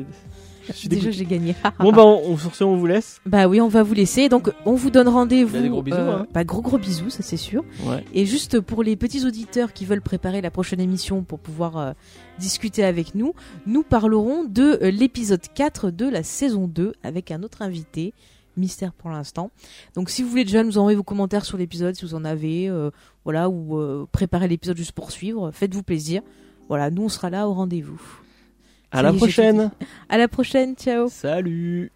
Je suis Déjà, j'ai gagné. Bon bah on, on- sur ce on vous laisse. Bah oui, on va vous laisser. Donc, on vous donne rendez-vous. Bah, des gros bisous, hein. Bah, gros gros bisous, ça c'est sûr. Ouais. Et juste pour les petits auditeurs qui veulent préparer la prochaine émission pour pouvoir euh, discuter avec nous, nous parlerons de euh, l'épisode 4 de la saison 2 avec un autre invité. Mystère pour l'instant. Donc si vous voulez déjà nous envoyer vos commentaires sur l'épisode, si vous en avez, euh, voilà, ou euh, préparer l'épisode juste pour suivre, faites-vous plaisir. Voilà, nous on sera là au rendez-vous. À la prochaine. À la prochaine, ciao Salut